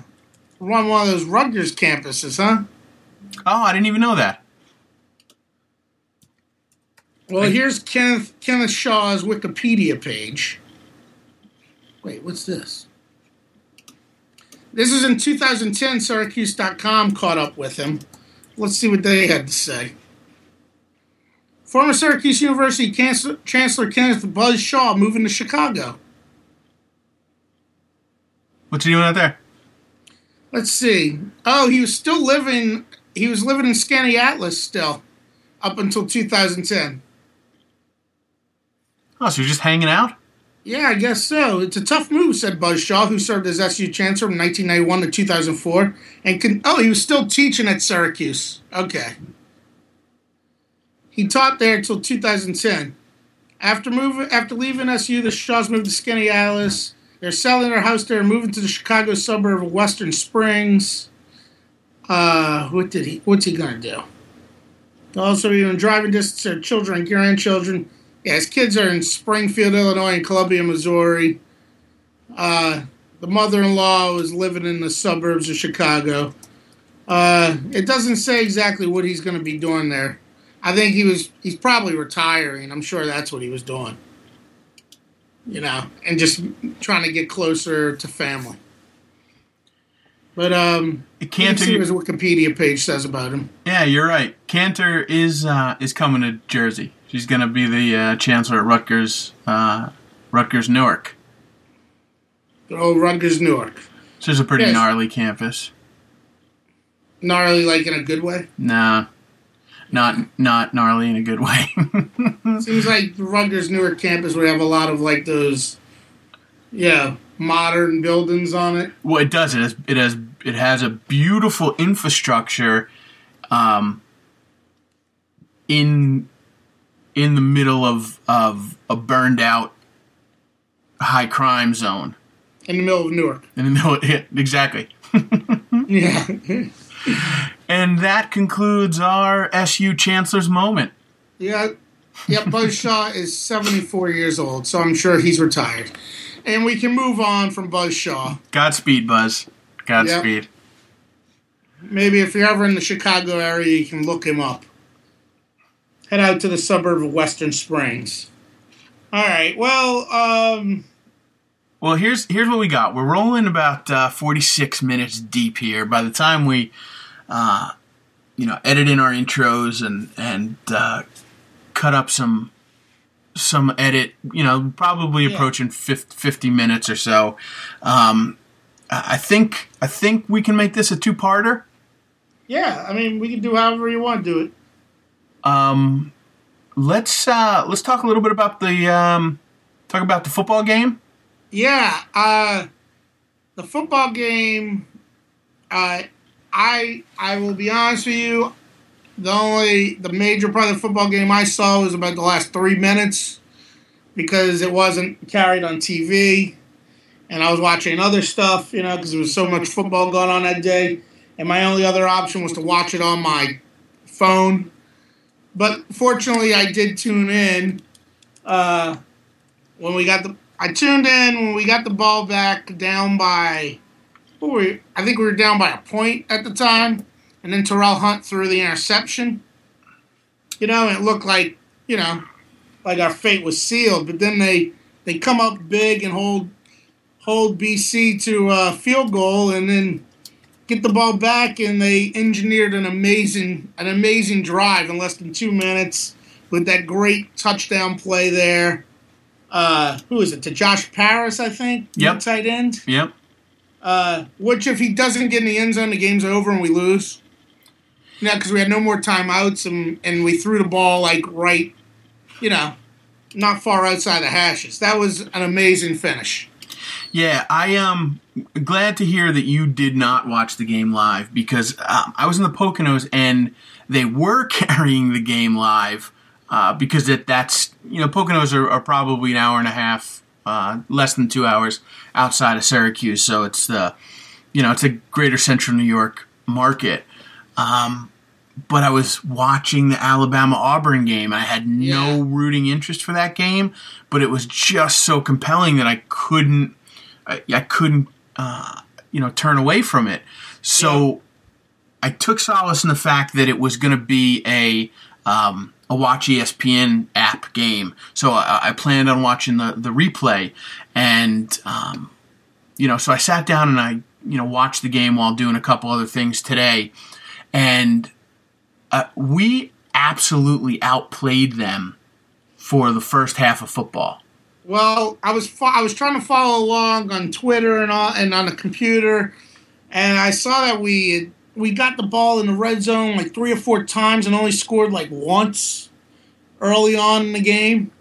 run one of those Rutgers campuses, huh? Oh, I didn't even know that. Well, here's Kenneth Kenneth Shaw's Wikipedia page. Wait, what's this? This is in 2010. Syracuse.com caught up with him. Let's see what they had to say. Former Syracuse University Chancellor, Chancellor Kenneth Buzz Shaw moving to Chicago. What's he doing out there? Let's see. Oh, he was still living. He was living in Skaneateles still, up until 2010. Oh, so you're just hanging out? Yeah, I guess so. It's a tough move," said Buzz Shaw, who served as SU chancellor from 1991 to 2004, and oh, he was still teaching at Syracuse. Okay. He taught there until 2010. After moving, after leaving SU, the Shaws moved to Skaneateles. They're selling their house there and moving to the Chicago suburb of Western Springs. Uh, what did he? What's he gonna do? Also, even driving distance to their children and grandchildren. Yeah, his kids are in Springfield, Illinois, and Columbia, Missouri. Uh, the mother-in-law is living in the suburbs of Chicago. Uh, it doesn't say exactly what he's going to be doing there. I think he was he's probably retiring. I'm sure that's what he was doing. You know, and just trying to get closer to family. But um, you can see what his Cantor, Wikipedia page says about him. yeah, you're right. Cantor is uh, is coming to Jersey. She's going to be the uh, chancellor at Rutgers, uh, Rutgers Newark. Old Rutgers, Newark. Which is a pretty Yes. gnarly campus. Gnarly, like in a good way. Nah, not not gnarly in a good way. Seems like the Rutgers Newark campus would have a lot of like those, yeah, modern buildings on it. well, it does. It has it has it has a beautiful infrastructure, um, in in the middle of of a burned out high crime zone. in the middle of Newark. In the middle, yeah, exactly. Yeah. And that concludes our SU Chancellor's moment. yeah. Yeah, Buzz Shaw is 74 years old, so I'm sure he's retired. And we can move on from Buzz Shaw. Godspeed, Buzz. Godspeed. Maybe if you're ever in the Chicago area, you can look him up. Head out to the suburb of Western Springs. All right. Well, um, Well, here's here's what we got. We're rolling about uh, 46 minutes deep here. By the time we, uh, you know, edit in our intros and and uh, cut up some some edit, you know, probably Yeah. approaching 50, 50 minutes or so. Um, I I think I think we can make this a two-parter. yeah, I mean, we can do however you want to do it. Um, let's uh, let's talk a little bit about the um, talk about the football game. Yeah, uh, the football game. Uh, I I will be honest with you. The only the major part of the football game I saw was about the last three minutes because it wasn't carried on TV, and I was watching other stuff. You know, because there was so much football going on that day, and my only other option was to watch it on my phone. But fortunately, I did tune in uh, when we got the. I tuned in when we got the ball back down by. What were we, I think we were down by a point at the time, and then Terrell Hunt threw the interception. You know, it looked like you know, like our fate was sealed. But then they they come up big and hold hold BC to a field goal, and then get the ball back, and they engineered an amazing an amazing drive in less than two minutes with that great touchdown play there. Uh, who is it? To Josh Parris, I think. Yep. Tight end. Yep. Uh, which if he doesn't get in the end zone, the game's over and we lose. Yeah, because we had no more timeouts and and we threw the ball like right, you know, not far outside the hashes. That was an amazing finish. Yeah, I am glad to hear that you did not watch the game live because um, I was in the Poconos and they were carrying the game live uh, because it, that's you know Poconos are, are, probably an hour and a half, uh, less than two hours outside of Syracuse, so it's the you know it's a greater Central New York market. Um, but I was watching the Alabama Auburn game. I had no Yeah. rooting interest for that game, but it was just so compelling that I couldn't, I, I couldn't, uh, you know, turn away from it. So I took solace in the fact that it was going to be a um, a Watch ESPN app game. So I, I planned on watching the the replay, and um, you know, so I sat down and I you know watched the game while doing a couple other things today, and uh, we absolutely outplayed them for the first half of football. Well, I was fo- I was trying to follow along on Twitter and all, and on the computer, and I saw that we we got the ball in the red zone like three or four times and only scored like once early on in the game.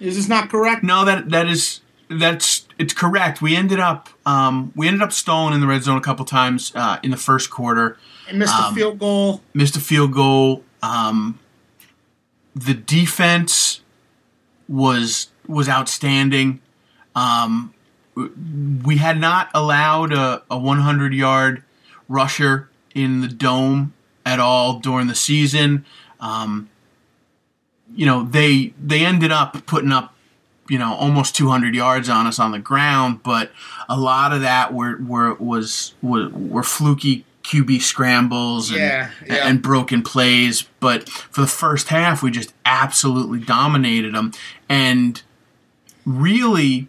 Is this not correct? No, that that is that's it's correct. We ended up um, we ended up stalling in the red zone a couple times uh, in the first quarter. And missed Um, a field goal. missed a field goal. Um, the defense was was outstanding. Um, we had not allowed a, a 100 yard rusher in the dome at all during the season. Um, you know they they ended up putting up you know almost 200 yards on us on the ground, but a lot of that were were was were, were fluky QB scrambles and, Yeah, yeah. and broken plays. But for the first half, we just absolutely dominated them, and really,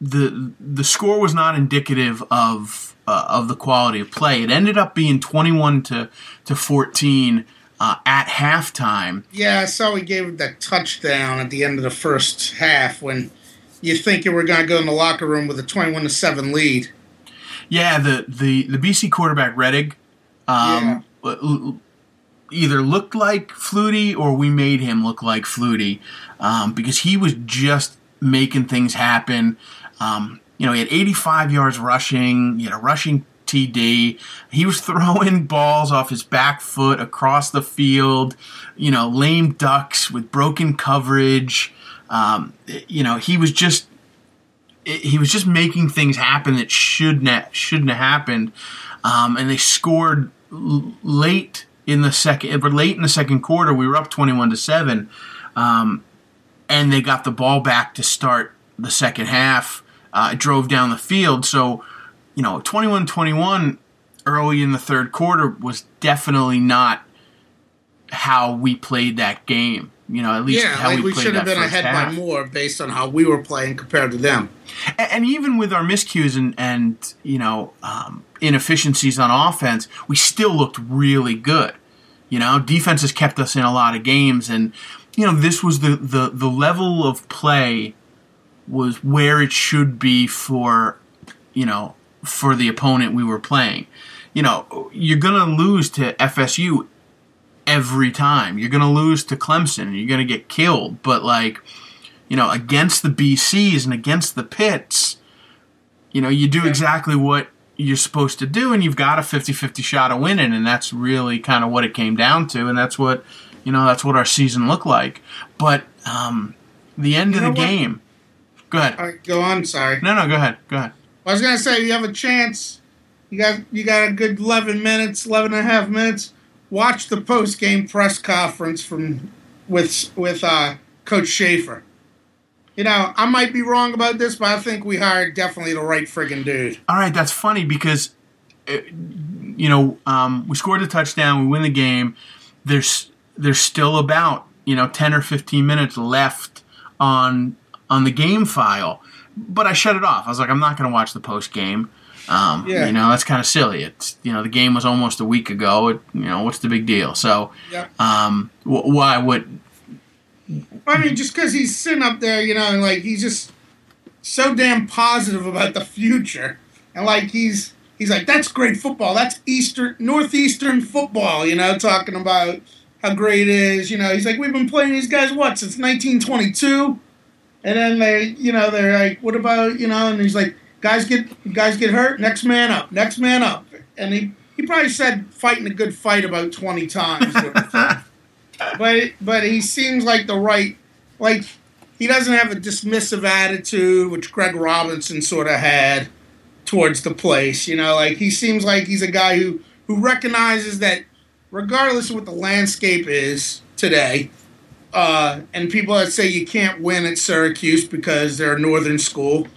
the the score was not indicative of uh, of the quality of play. It ended up being 21 to to 14 uh, at halftime. Yeah, I saw we gave that touchdown at the end of the first half when you think you were going to go in the locker room with a twenty-one to seven lead. Yeah, the the the BC quarterback Rettig um, l- either looked like Flutie or we made him look like Flutie um, because he was just making things happen. Um, you know, he had 85 yards rushing. He had a rushing TD. He was throwing balls off his back foot across the field. You know, lame ducks with broken coverage. Um, you know, he was just he was just making things happen that shouldn't have, shouldn't have happened. Um, and they scored l- late in the second, late in the second quarter, we were up twenty-one to seven, um, and they got the ball back to start the second half. Uh, drove down the field, so you know, 21-21 early in the third quarter was definitely not how we played that game. You know, at least Yeah, how like we, we should have been ahead half. by more based on how we were playing compared to them. And, and even with our miscues and, and you know um, inefficiencies on offense, we still looked really good. You know, defense has kept us in a lot of games, and you know this was the the, the level of play was where it should be for you know for the opponent we were playing. You know, you're gonna lose to FSU every time. You're gonna lose to Clemson. You're gonna get killed, but like you know, against the BCs and against the Pits, you know, you do exactly what you're supposed to do, and you've got a 50 50 shot of winning, and that's really kind of what it came down to, and that's what, you know, that's what our season looked like. But um, the end You of the what? game. Go ahead. Right, go on. Sorry. No, no, go ahead. Go ahead. I was gonna say you have a chance. You got you got a good eleven minutes, 11 and a half minutes. Watch the post game press conference from with with uh, Coach Shafer. You know, I might be wrong about this, but I think we hired definitely the right friggin' dude. All right, that's funny because, uh, you know, um, we scored a touchdown, we win the game. There's there's still about you know ten or fifteen minutes left on on the game file, but I shut it off. I was like, I'm not going to watch the post game. Um, Yeah. You know, that's kind of silly. It's you know the game was almost a week ago. It, you know, what's the big deal? So, Yeah. um, wh- why would I mean, just because he's sitting up there, you know, and like he's just so damn positive about the future, and like he's he's like, that's great football. That's Eastern Northeastern football, you know, talking about how great it is. You know, he's like, we've been playing these guys what since 1922. And then they, you know, they're like, "What about you know?" And he's like, "Guys get guys get hurt. Next man up. Next man up." And he he probably said fighting a good fight about twenty times. but but he seems like the right like he doesn't have a dismissive attitude, which Greg Robinson sort of had towards the place. You know, like he seems like he's a guy who who recognizes that regardless of what the landscape is today, uh, and people that say you can't win at Syracuse because they're a northern school,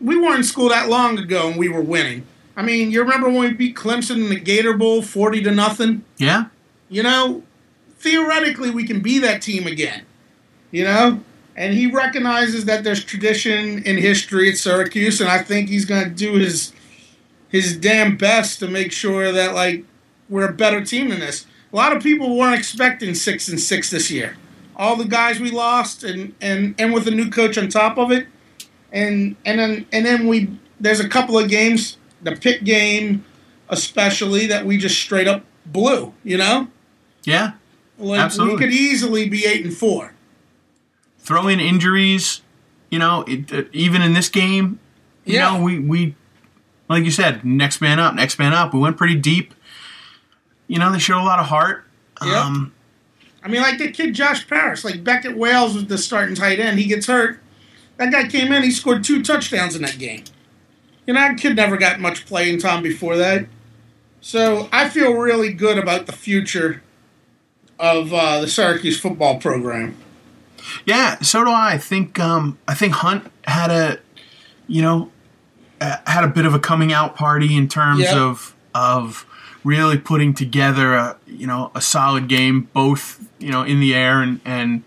we weren't in school that long ago and we were winning. I mean, you remember when we beat Clemson in the Gator Bowl, forty to nothing? Yeah. You know, theoretically, we can be that team again. You know, and he recognizes that there's tradition in history at Syracuse, and I think he's going to do his his damn best to make sure that like we're a better team than this. A lot of people weren't expecting six and six this year. All the guys we lost, and and and with a new coach on top of it, and and then and then we there's a couple of games, the Pitt game especially, that we just straight up blew. You know, Yeah. Like Absolutely. we could easily be eight and four. Throw in injuries. You know, it, uh, even in this game, you Yeah. know, we we like you said, next man up, next man up. We went pretty deep. You know, they showed a lot of heart. Yep. Um, I mean, like the kid Josh Parris, like Beckett Wales was the starting tight end. He gets hurt. That guy came in. He scored two touchdowns in that game. You know, that kid never got much playing time before that. So I feel really good about the future of uh, the Syracuse football program. Yeah, so do I. I think um, I think Hunt had a, you know, uh, had a bit of a coming out party in terms Yeah. of of really putting together a you know a solid game, both you know in the air and and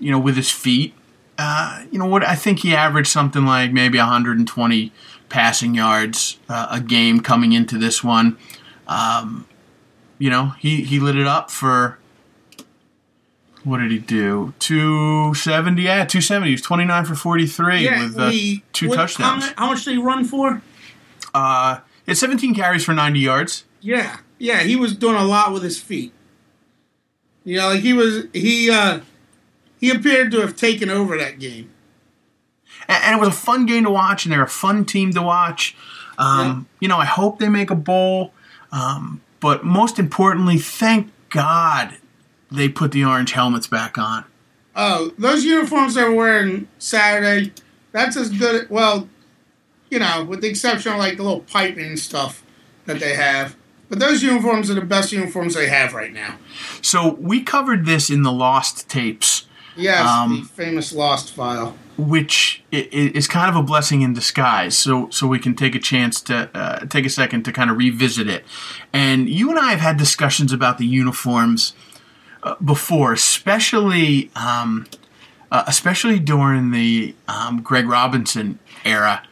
you know with his feet. Uh, you know what? I think he averaged something like maybe 120 passing yards uh, a game coming into this one. Um, you know, he he lit it up for what did he do? 270, yeah, 270. He was 29 for 43 with uh, he- two what- touchdowns. How, how much did he run for? Uh, he 17 carries for 90 yards. Yeah, yeah, he was doing a lot with his feet. You know, like he was he uh he appeared to have taken over that game. And, and it was a fun game to watch, and they're a fun team to watch. Um, You know, I hope they make a bowl. Um, but most importantly, thank God they put the orange helmets back on. Oh, those uniforms they were wearing Saturday, that's as good. Well, you know, with the exception of like the little piping stuff that they have. But those uniforms are the best uniforms they have right now. So we covered this in the Lost tapes. Yes, Um, the famous Lost file. which is kind of a blessing in disguise. So, so we can take a chance to uh, take a second to kind of revisit it. And you and I have had discussions about the uniforms uh, before, especially um, uh, especially during the um, Greg Robinson era,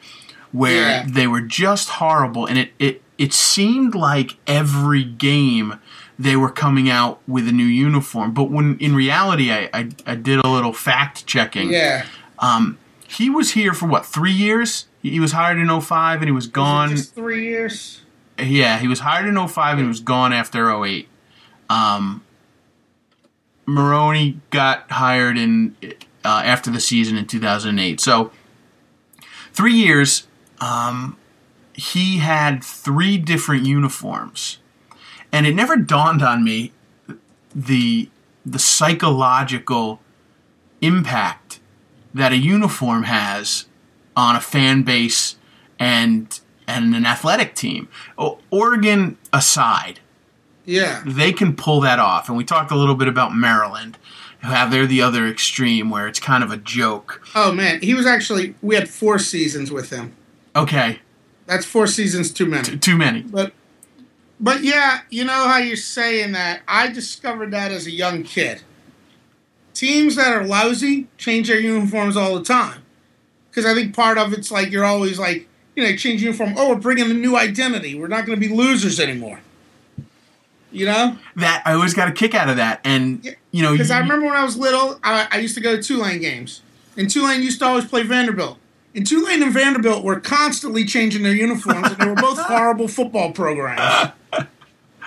where Yeah. they were just horrible, and it it it seemed like every game they were coming out with a new uniform. But when in reality, I I, I did a little fact checking Yeah. Um, he was here for what three years he was hired in 05 and he was Was gone Just three years. yeah he was hired in 05 and he was gone after 08 um, Marrone got hired in uh, after the season in 2008 so three years um, he had three different uniforms and it never dawned on me the the psychological impact that a uniform has on a fan base and and an athletic team. Oregon aside, Yeah. they can pull that off. And we talked a little bit about Maryland, how they're the other extreme where it's kind of a joke. Oh man, he was actually. We had four seasons with him. Okay, That's four seasons too many. t- too many. But but yeah, you know how you're saying that. I discovered that as a young kid. Teams that are lousy change their uniforms all the time. Because I think part of it's like you're always like, you know, change uniform. Oh, we're bringing a new identity. We're not going to be losers anymore. You know? That I always got a kick out of that. And Yeah, you know, Because I remember when I was little, I, I used to go to Tulane games. And Tulane used to always play Vanderbilt. And Tulane and Vanderbilt were constantly changing their uniforms, and they were both horrible football programs.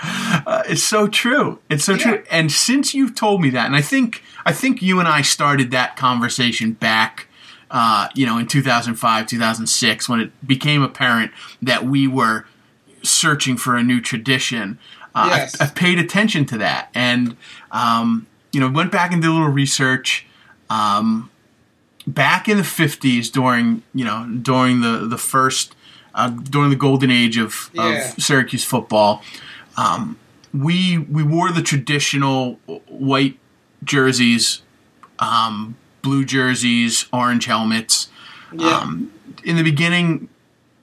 Uh, it's so true. It's so Yeah. true. And since you've told me that, and I think I think you and I started that conversation back uh, you know, in 2005, 2006, when it became apparent that we were searching for a new tradition. Uh, Yes. I've, I've paid attention to that, and um, you know, went back and did a little research. Um, back in the 50s, during you know, during the the first, uh, during the golden age of, Yeah. of Syracuse football, um, we we wore the traditional white jerseys, um, blue jerseys, orange helmets. Yeah. Um, in the beginning,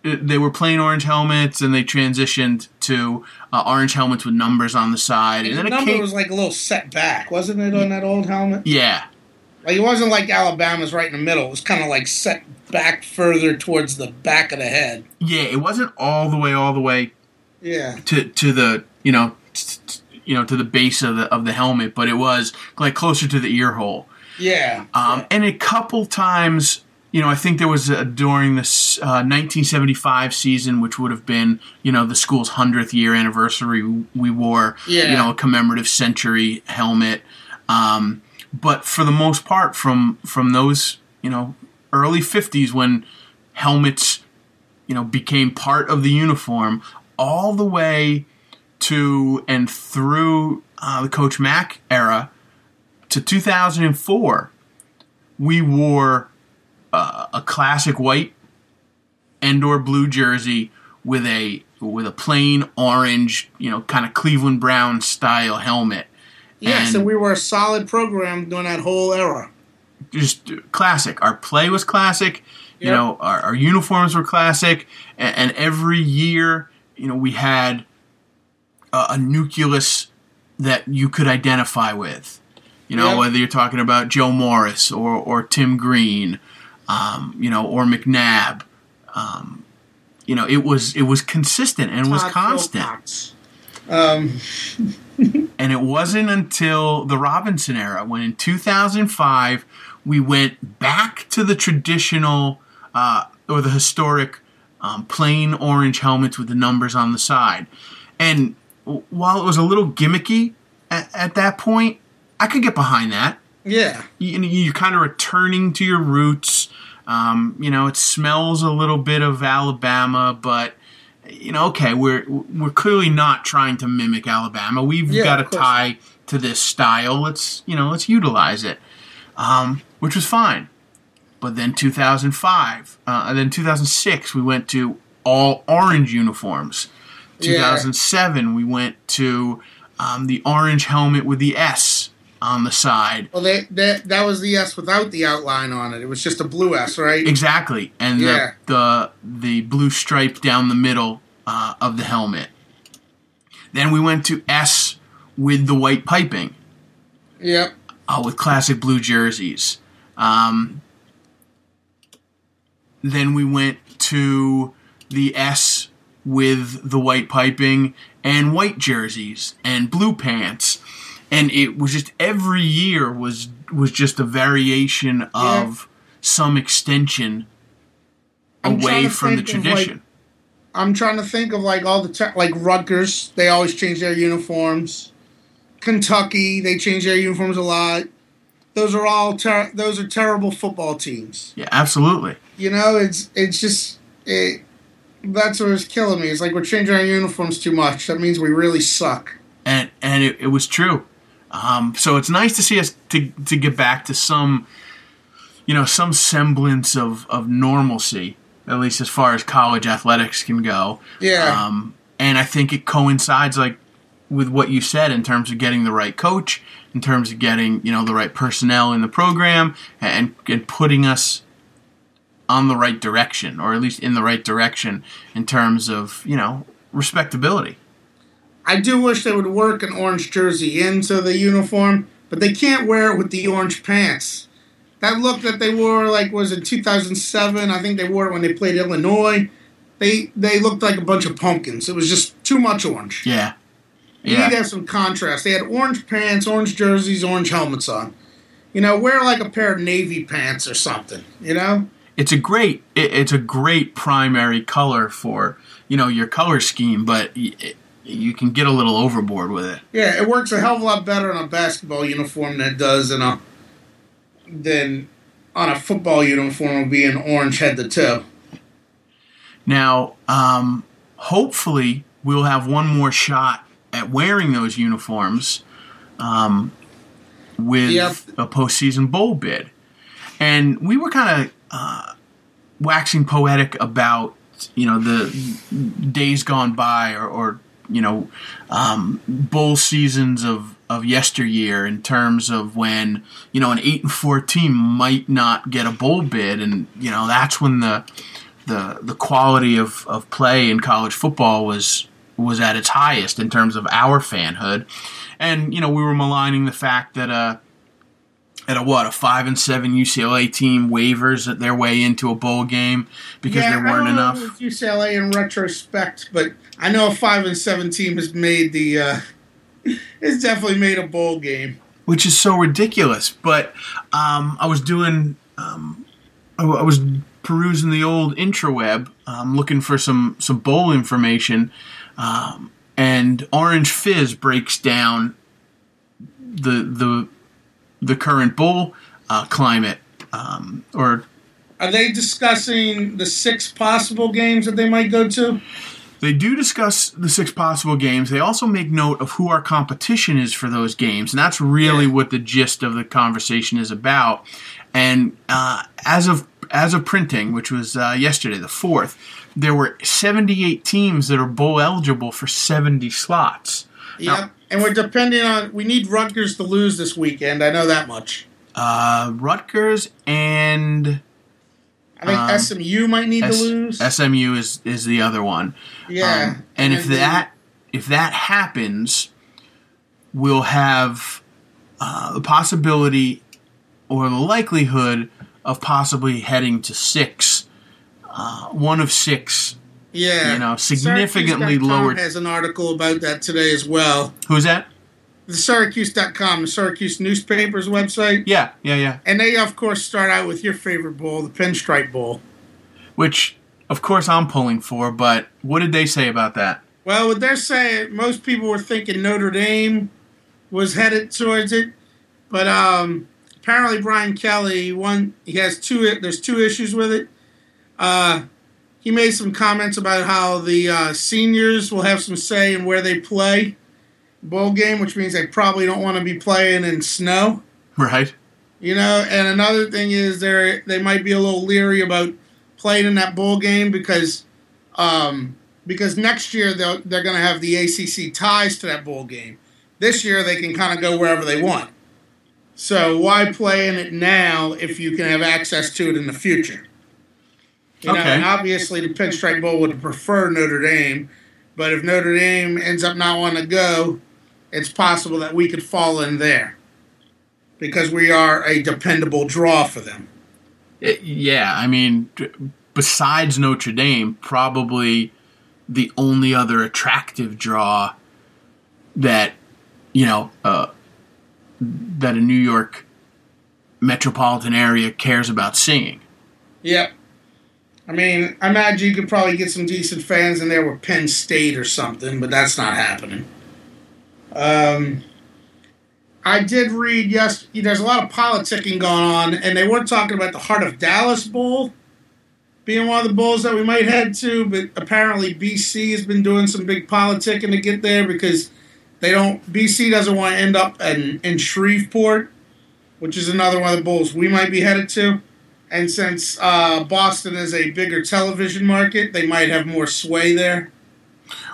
uh, they were plain orange helmets, and they transitioned to uh, orange helmets with numbers on the side. And the then it number came, was like a little set back, wasn't it, on that old helmet? yeah, Like it wasn't like Alabama's right in the middle. It was kind of like set back further towards the back of the head. yeah. It wasn't all the way, all the way Yeah. to to the you know t- t- you know to the base of the of the helmet, but it was like closer to the ear hole. Yeah. Um, and a couple times, you know, I think there was a, during this uh, 1975 season, which would have been, you know, the school's 100th year anniversary, we wore, Yeah. you know, a commemorative century helmet. Um, but for the most part, from from those, you know, early 50s when helmets, you know, became part of the uniform, all the way to and through uh, the Coach Mack era to 2004, we wore uh, a classic white and or blue jersey with a with a plain orange, you know, kind of Cleveland Brown style helmet. Yes, and- and we were a solid program during that whole era. just classic. Our play was classic. You know, our, our uniforms were classic, and, and every year, you know, we had a, a nucleus that you could identify with. You know, Yep. whether you're talking about Joe Morris or or Tim Green, um, you know, or McNabb. Um, you know, it was it was consistent and was constant. Um, And it wasn't until the Robinson era when in 2005 we went back to the traditional uh, or the historic um, plain orange helmets with the numbers on the side. And while it was a little gimmicky at, at that point, I could get behind that. yeah. You, you're kind of returning to your roots. Um, you know, it smells a little bit of Alabama, but you know, okay, we're we're clearly not trying to mimic Alabama. We've Yeah, got a tie to this style. Let's you know, let's utilize it, um, which was fine. But then 2005, uh, and then 2006, we went to all orange uniforms. Yeah. 2007, we went to um, the orange helmet with the S on the side. Well, they, that that was the S without the outline on it. It was just a blue S, right? Exactly, and Yeah. the, the the blue stripe down the middle uh, of the helmet. Then we went to S with the white piping, Yep. uh, with classic blue jerseys. Um, then we went to the S with the white piping and white jerseys and blue pants, and it was just every year was was just a variation of some extension I'm away from the of, like, tradition. I'm trying to think of like all the te- like Rutgers. They always change their uniforms. Kentucky, they change their uniforms a lot. Those are all ter- those are terrible football teams. yeah, absolutely. You know, it's it's just it. That's what's killing me. It's like we're changing our uniforms too much. That means we really suck. and and it, it was true. Um, so it's nice to see us to to get back to some, you know, some semblance of of normalcy, at least as far as college athletics can go. Yeah. Um, and I think it coincides like with what you said in terms of getting the right coach, in terms of getting you know the right personnel in the program, and and putting us on the right direction, or at least in the right direction in terms of you know respectability. I do wish they would work an orange jersey into the uniform, but they can't wear it with the orange pants. That look that they wore, like, was in 2007. I think they wore it when they played Illinois. They they looked like a bunch of pumpkins. It was just too much orange. Yeah. You need to have some contrast. They had orange pants, orange jerseys, orange helmets on. You know, wear like a pair of navy pants or something. You know? it's a great it, it's a great primary color for you know your color scheme but it, you can get a little overboard with it Yeah, it works a hell of a lot better in a basketball uniform than it does in a than on a football uniform would be an orange head to toe. Now, um, hopefully, we'll have one more shot at wearing those uniforms um, with Yep. a postseason bowl bid. And we were kind of uh, waxing poetic about, you know, the days gone by or, or you know, um, bowl seasons of, of yesteryear in terms of when, you know, an 8 and 4 team might not get a bowl bid. And, you know, that's when the the the quality of, of play in college football was was at its highest in terms of our fanhood, and you know we were maligning the fact that uh at a what a five and seven UCLA team waivers their way into a bowl game because Yeah, there weren't don't enough. UCLA in retrospect, but I know a five and seven team has made the. Uh, it's definitely made a bowl game. which is so ridiculous. But um, I was doing, um, I, I was perusing the old intraweb, um, looking for some some bowl information, um, and Orange Fizz breaks down the the the current bowl uh, climate, um, or Are they discussing the six possible games that they might go to? They do discuss the six possible games. They also make note of who our competition is for those games, and that's really Yeah. what the gist of the conversation is about. And uh, as of as of printing, which was uh, yesterday, the fourth, there were 78 teams that are bowl eligible for 70 slots. Yep. And we're depending on. We need Rutgers to lose this weekend. I know that much. Uh, Rutgers and I think Um, SMU might need S- to lose. SMU is is the other one. yeah. Um, and if then- that if that happens, we'll have uh, the possibility or the likelihood of possibly heading to six, uh, one of six. Yeah, you know, significantly lower. has an article about that today as well. Who's that? The Syracuse.com, the Syracuse newspaper's website. Yeah, yeah, yeah. And they, of course, start out with your favorite bowl, the Pinstripe Bowl. Which, of course, I'm pulling for. But what did they say about that? Well, what they're saying, most people were thinking Notre Dame was headed towards it, but um, apparently Brian Kelly one he has two. There's two issues with it. Uh, he made some comments about how the uh, seniors will have some say in where they play bowl game, which means they probably don't want to be playing in snow. Right. You know, and another thing is they they might be a little leery about playing in that bowl game because um, because next year they'll, they're going to have the ACC ties to that bowl game. This year they can kind of go wherever they want. So why play in it now if you can have access to it in the future? You know, and obviously the Pinstripe Bowl would prefer Notre Dame, but if Notre Dame ends up not wanting to go, it's possible that we could fall in there because we are a dependable draw for them. It- yeah, I mean, besides Notre Dame, probably the only other attractive draw that you know uh, that a New York metropolitan area cares about seeing. Yep. I mean, I imagine you could probably get some decent fans in there with Penn State or something, but that's not happening. Um, I did read yes. There's a lot of politicking going on, and they were talking about the Heart of Dallas Bowl being one of the bowls that we might head to, but apparently BC has been doing some big politicking to get there because they don't. BC doesn't want to end up in, in Shreveport, which is another one of the bowls we might be headed to. And since uh, Boston is a bigger television market, they might have more sway there.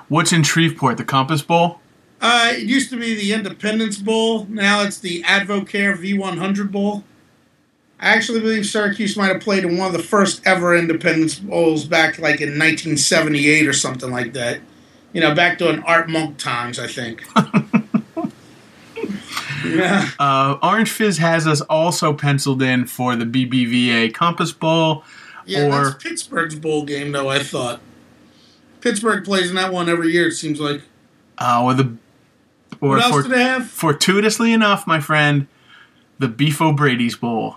What's in Shreveport? The Compass Bowl? Uh, it used to be the Independence Bowl. Now it's the Advocare V100 Bowl. I actually believe Syracuse might have played in one of the first ever Independence Bowls back like in 1978 or something like that. You know, back during Art Monk times, I think. yeah. Uh, Orange Fizz has us also penciled in for the BBVA Compass Bowl. Yeah, Or- that's Pittsburgh's bowl game, though, I thought. Pittsburgh plays in that one every year, it seems like. Uh, or the or What else for, do they have? fortuitously enough, my friend, the Beef O'Brady's Bowl.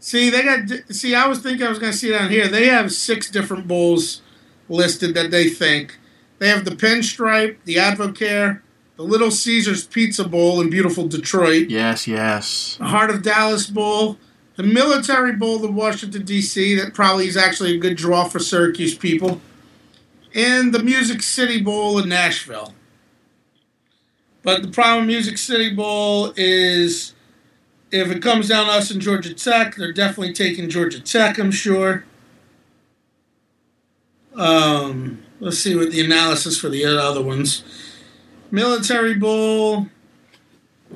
See, they got. See, I was thinking I was going to see it on here. They have six different bowls listed that they think. They have the Pinstripe, the Advocare, the Little Caesars Pizza Bowl in beautiful Detroit, Yes, yes. the Heart of Dallas Bowl, the Military Bowl of Washington D.C. That probably is actually a good draw for Syracuse people, and the Music City Bowl in Nashville. But the problem with Music City Bowl is if it comes down to us and Georgia Tech, they're definitely taking Georgia Tech, I'm sure. Um, let's see what the analysis for the other ones. Military Bowl.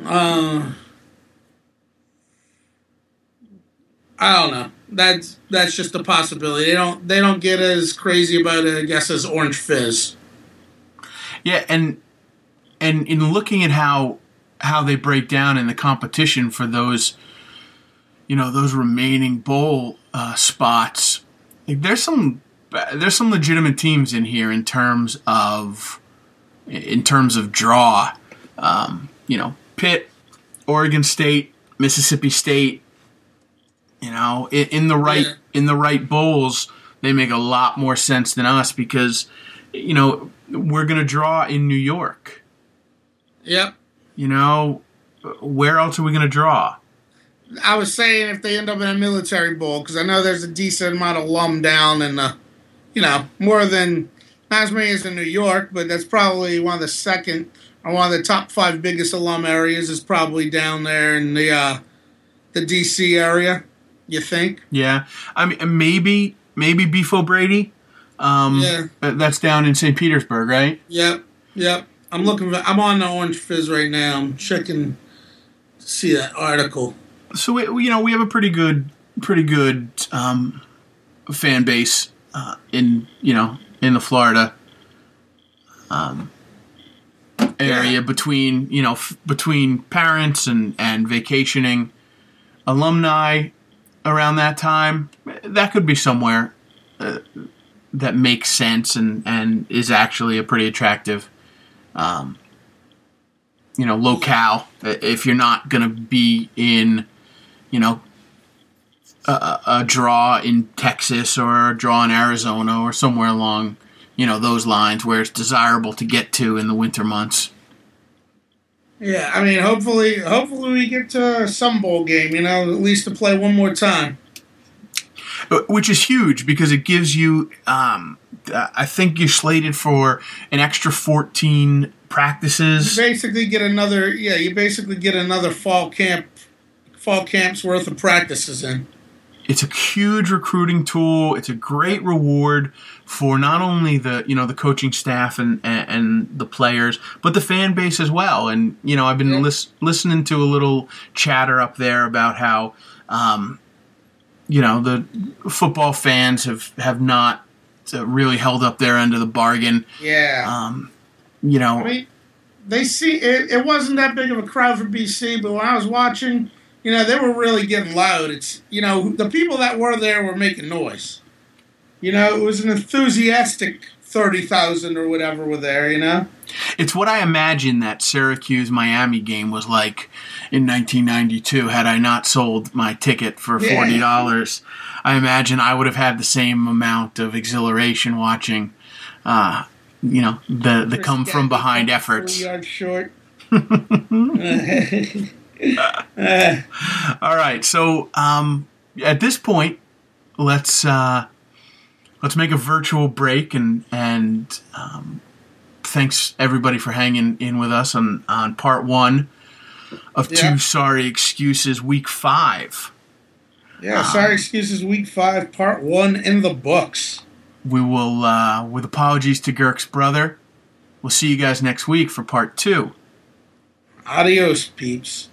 Uh, I don't know. That's that's just a possibility. They don't they don't get as crazy about it, I guess, as Orange Fizz. Yeah, and and in looking at how how they break down in the competition for those, you know, those remaining bowl uh, spots, there's some there's some legitimate teams in here in terms of in terms of draw. Um, you know, Pitt, Oregon State, Mississippi State. You know, in, in the right Yeah. in the right bowls, they make a lot more sense than us because, you know, we're gonna draw in New York. Yep. You know, where else are we gonna draw? I was saying if they end up in a military bowl, because I know there's a decent amount of lum down and the, you know, more than not as many as in New York, but that's probably one of the second or one of the top five biggest alum areas is probably down there in the uh, the DC area. You think? Yeah, I mean, maybe maybe Beef O'Brady. Um, Yeah. that's down in St. Petersburg, right? Yep. Yep. I'm looking. For, I'm on the Orange Fizz right now. I'm checking to see that article. So we, we- you know we have a pretty good pretty good um, fan base uh, in you know in the Florida um, area Yeah. between you know f- between parents and and vacationing alumni around that time that could be somewhere uh, that makes sense and and is actually a pretty attractive um, you know locale if you're not going to be in you know a, a draw in Texas or a draw in Arizona or somewhere along you know those lines where it's desirable to get to in the winter months. Yeah, I mean, hopefully, hopefully we get to some bowl game. You know, at least to play one more time. Uh, Which is huge because it gives you, um, uh, I think you're slated for an extra 14 practices. basically get another yeah you basically get another fall camp fall camp's worth of practices in it's a huge recruiting tool. It's a great reward for not only the you know the coaching staff and and, and the players, but the fan base as well. And you know I've been Yeah. lis- listening to a little chatter up there about how um, you know the football fans have have not uh, really held up their end of the bargain. yeah Um, you know, i mean they see it, it wasn't that big of a crowd for bc but when i was watching you know they were really getting loud it's you know the people that were there were making noise you know it was an enthusiastic 30,000 or whatever were there you know It's what I imagine that Syracuse Miami game was like in 1992. Had I not sold my ticket for forty dollars, I imagine I would have had the same amount of exhilaration watching. Uh, you know the the come from behind efforts. short All right, so um, at this point, let's uh, let's make a virtual break and and um, thanks everybody for hanging in with us on on part one of Yeah. two sorry excuses week five. yeah sorry excuses week five part one in the books We will, uh, with apologies to Girk's brother, we'll see you guys next week for part two. adios peeps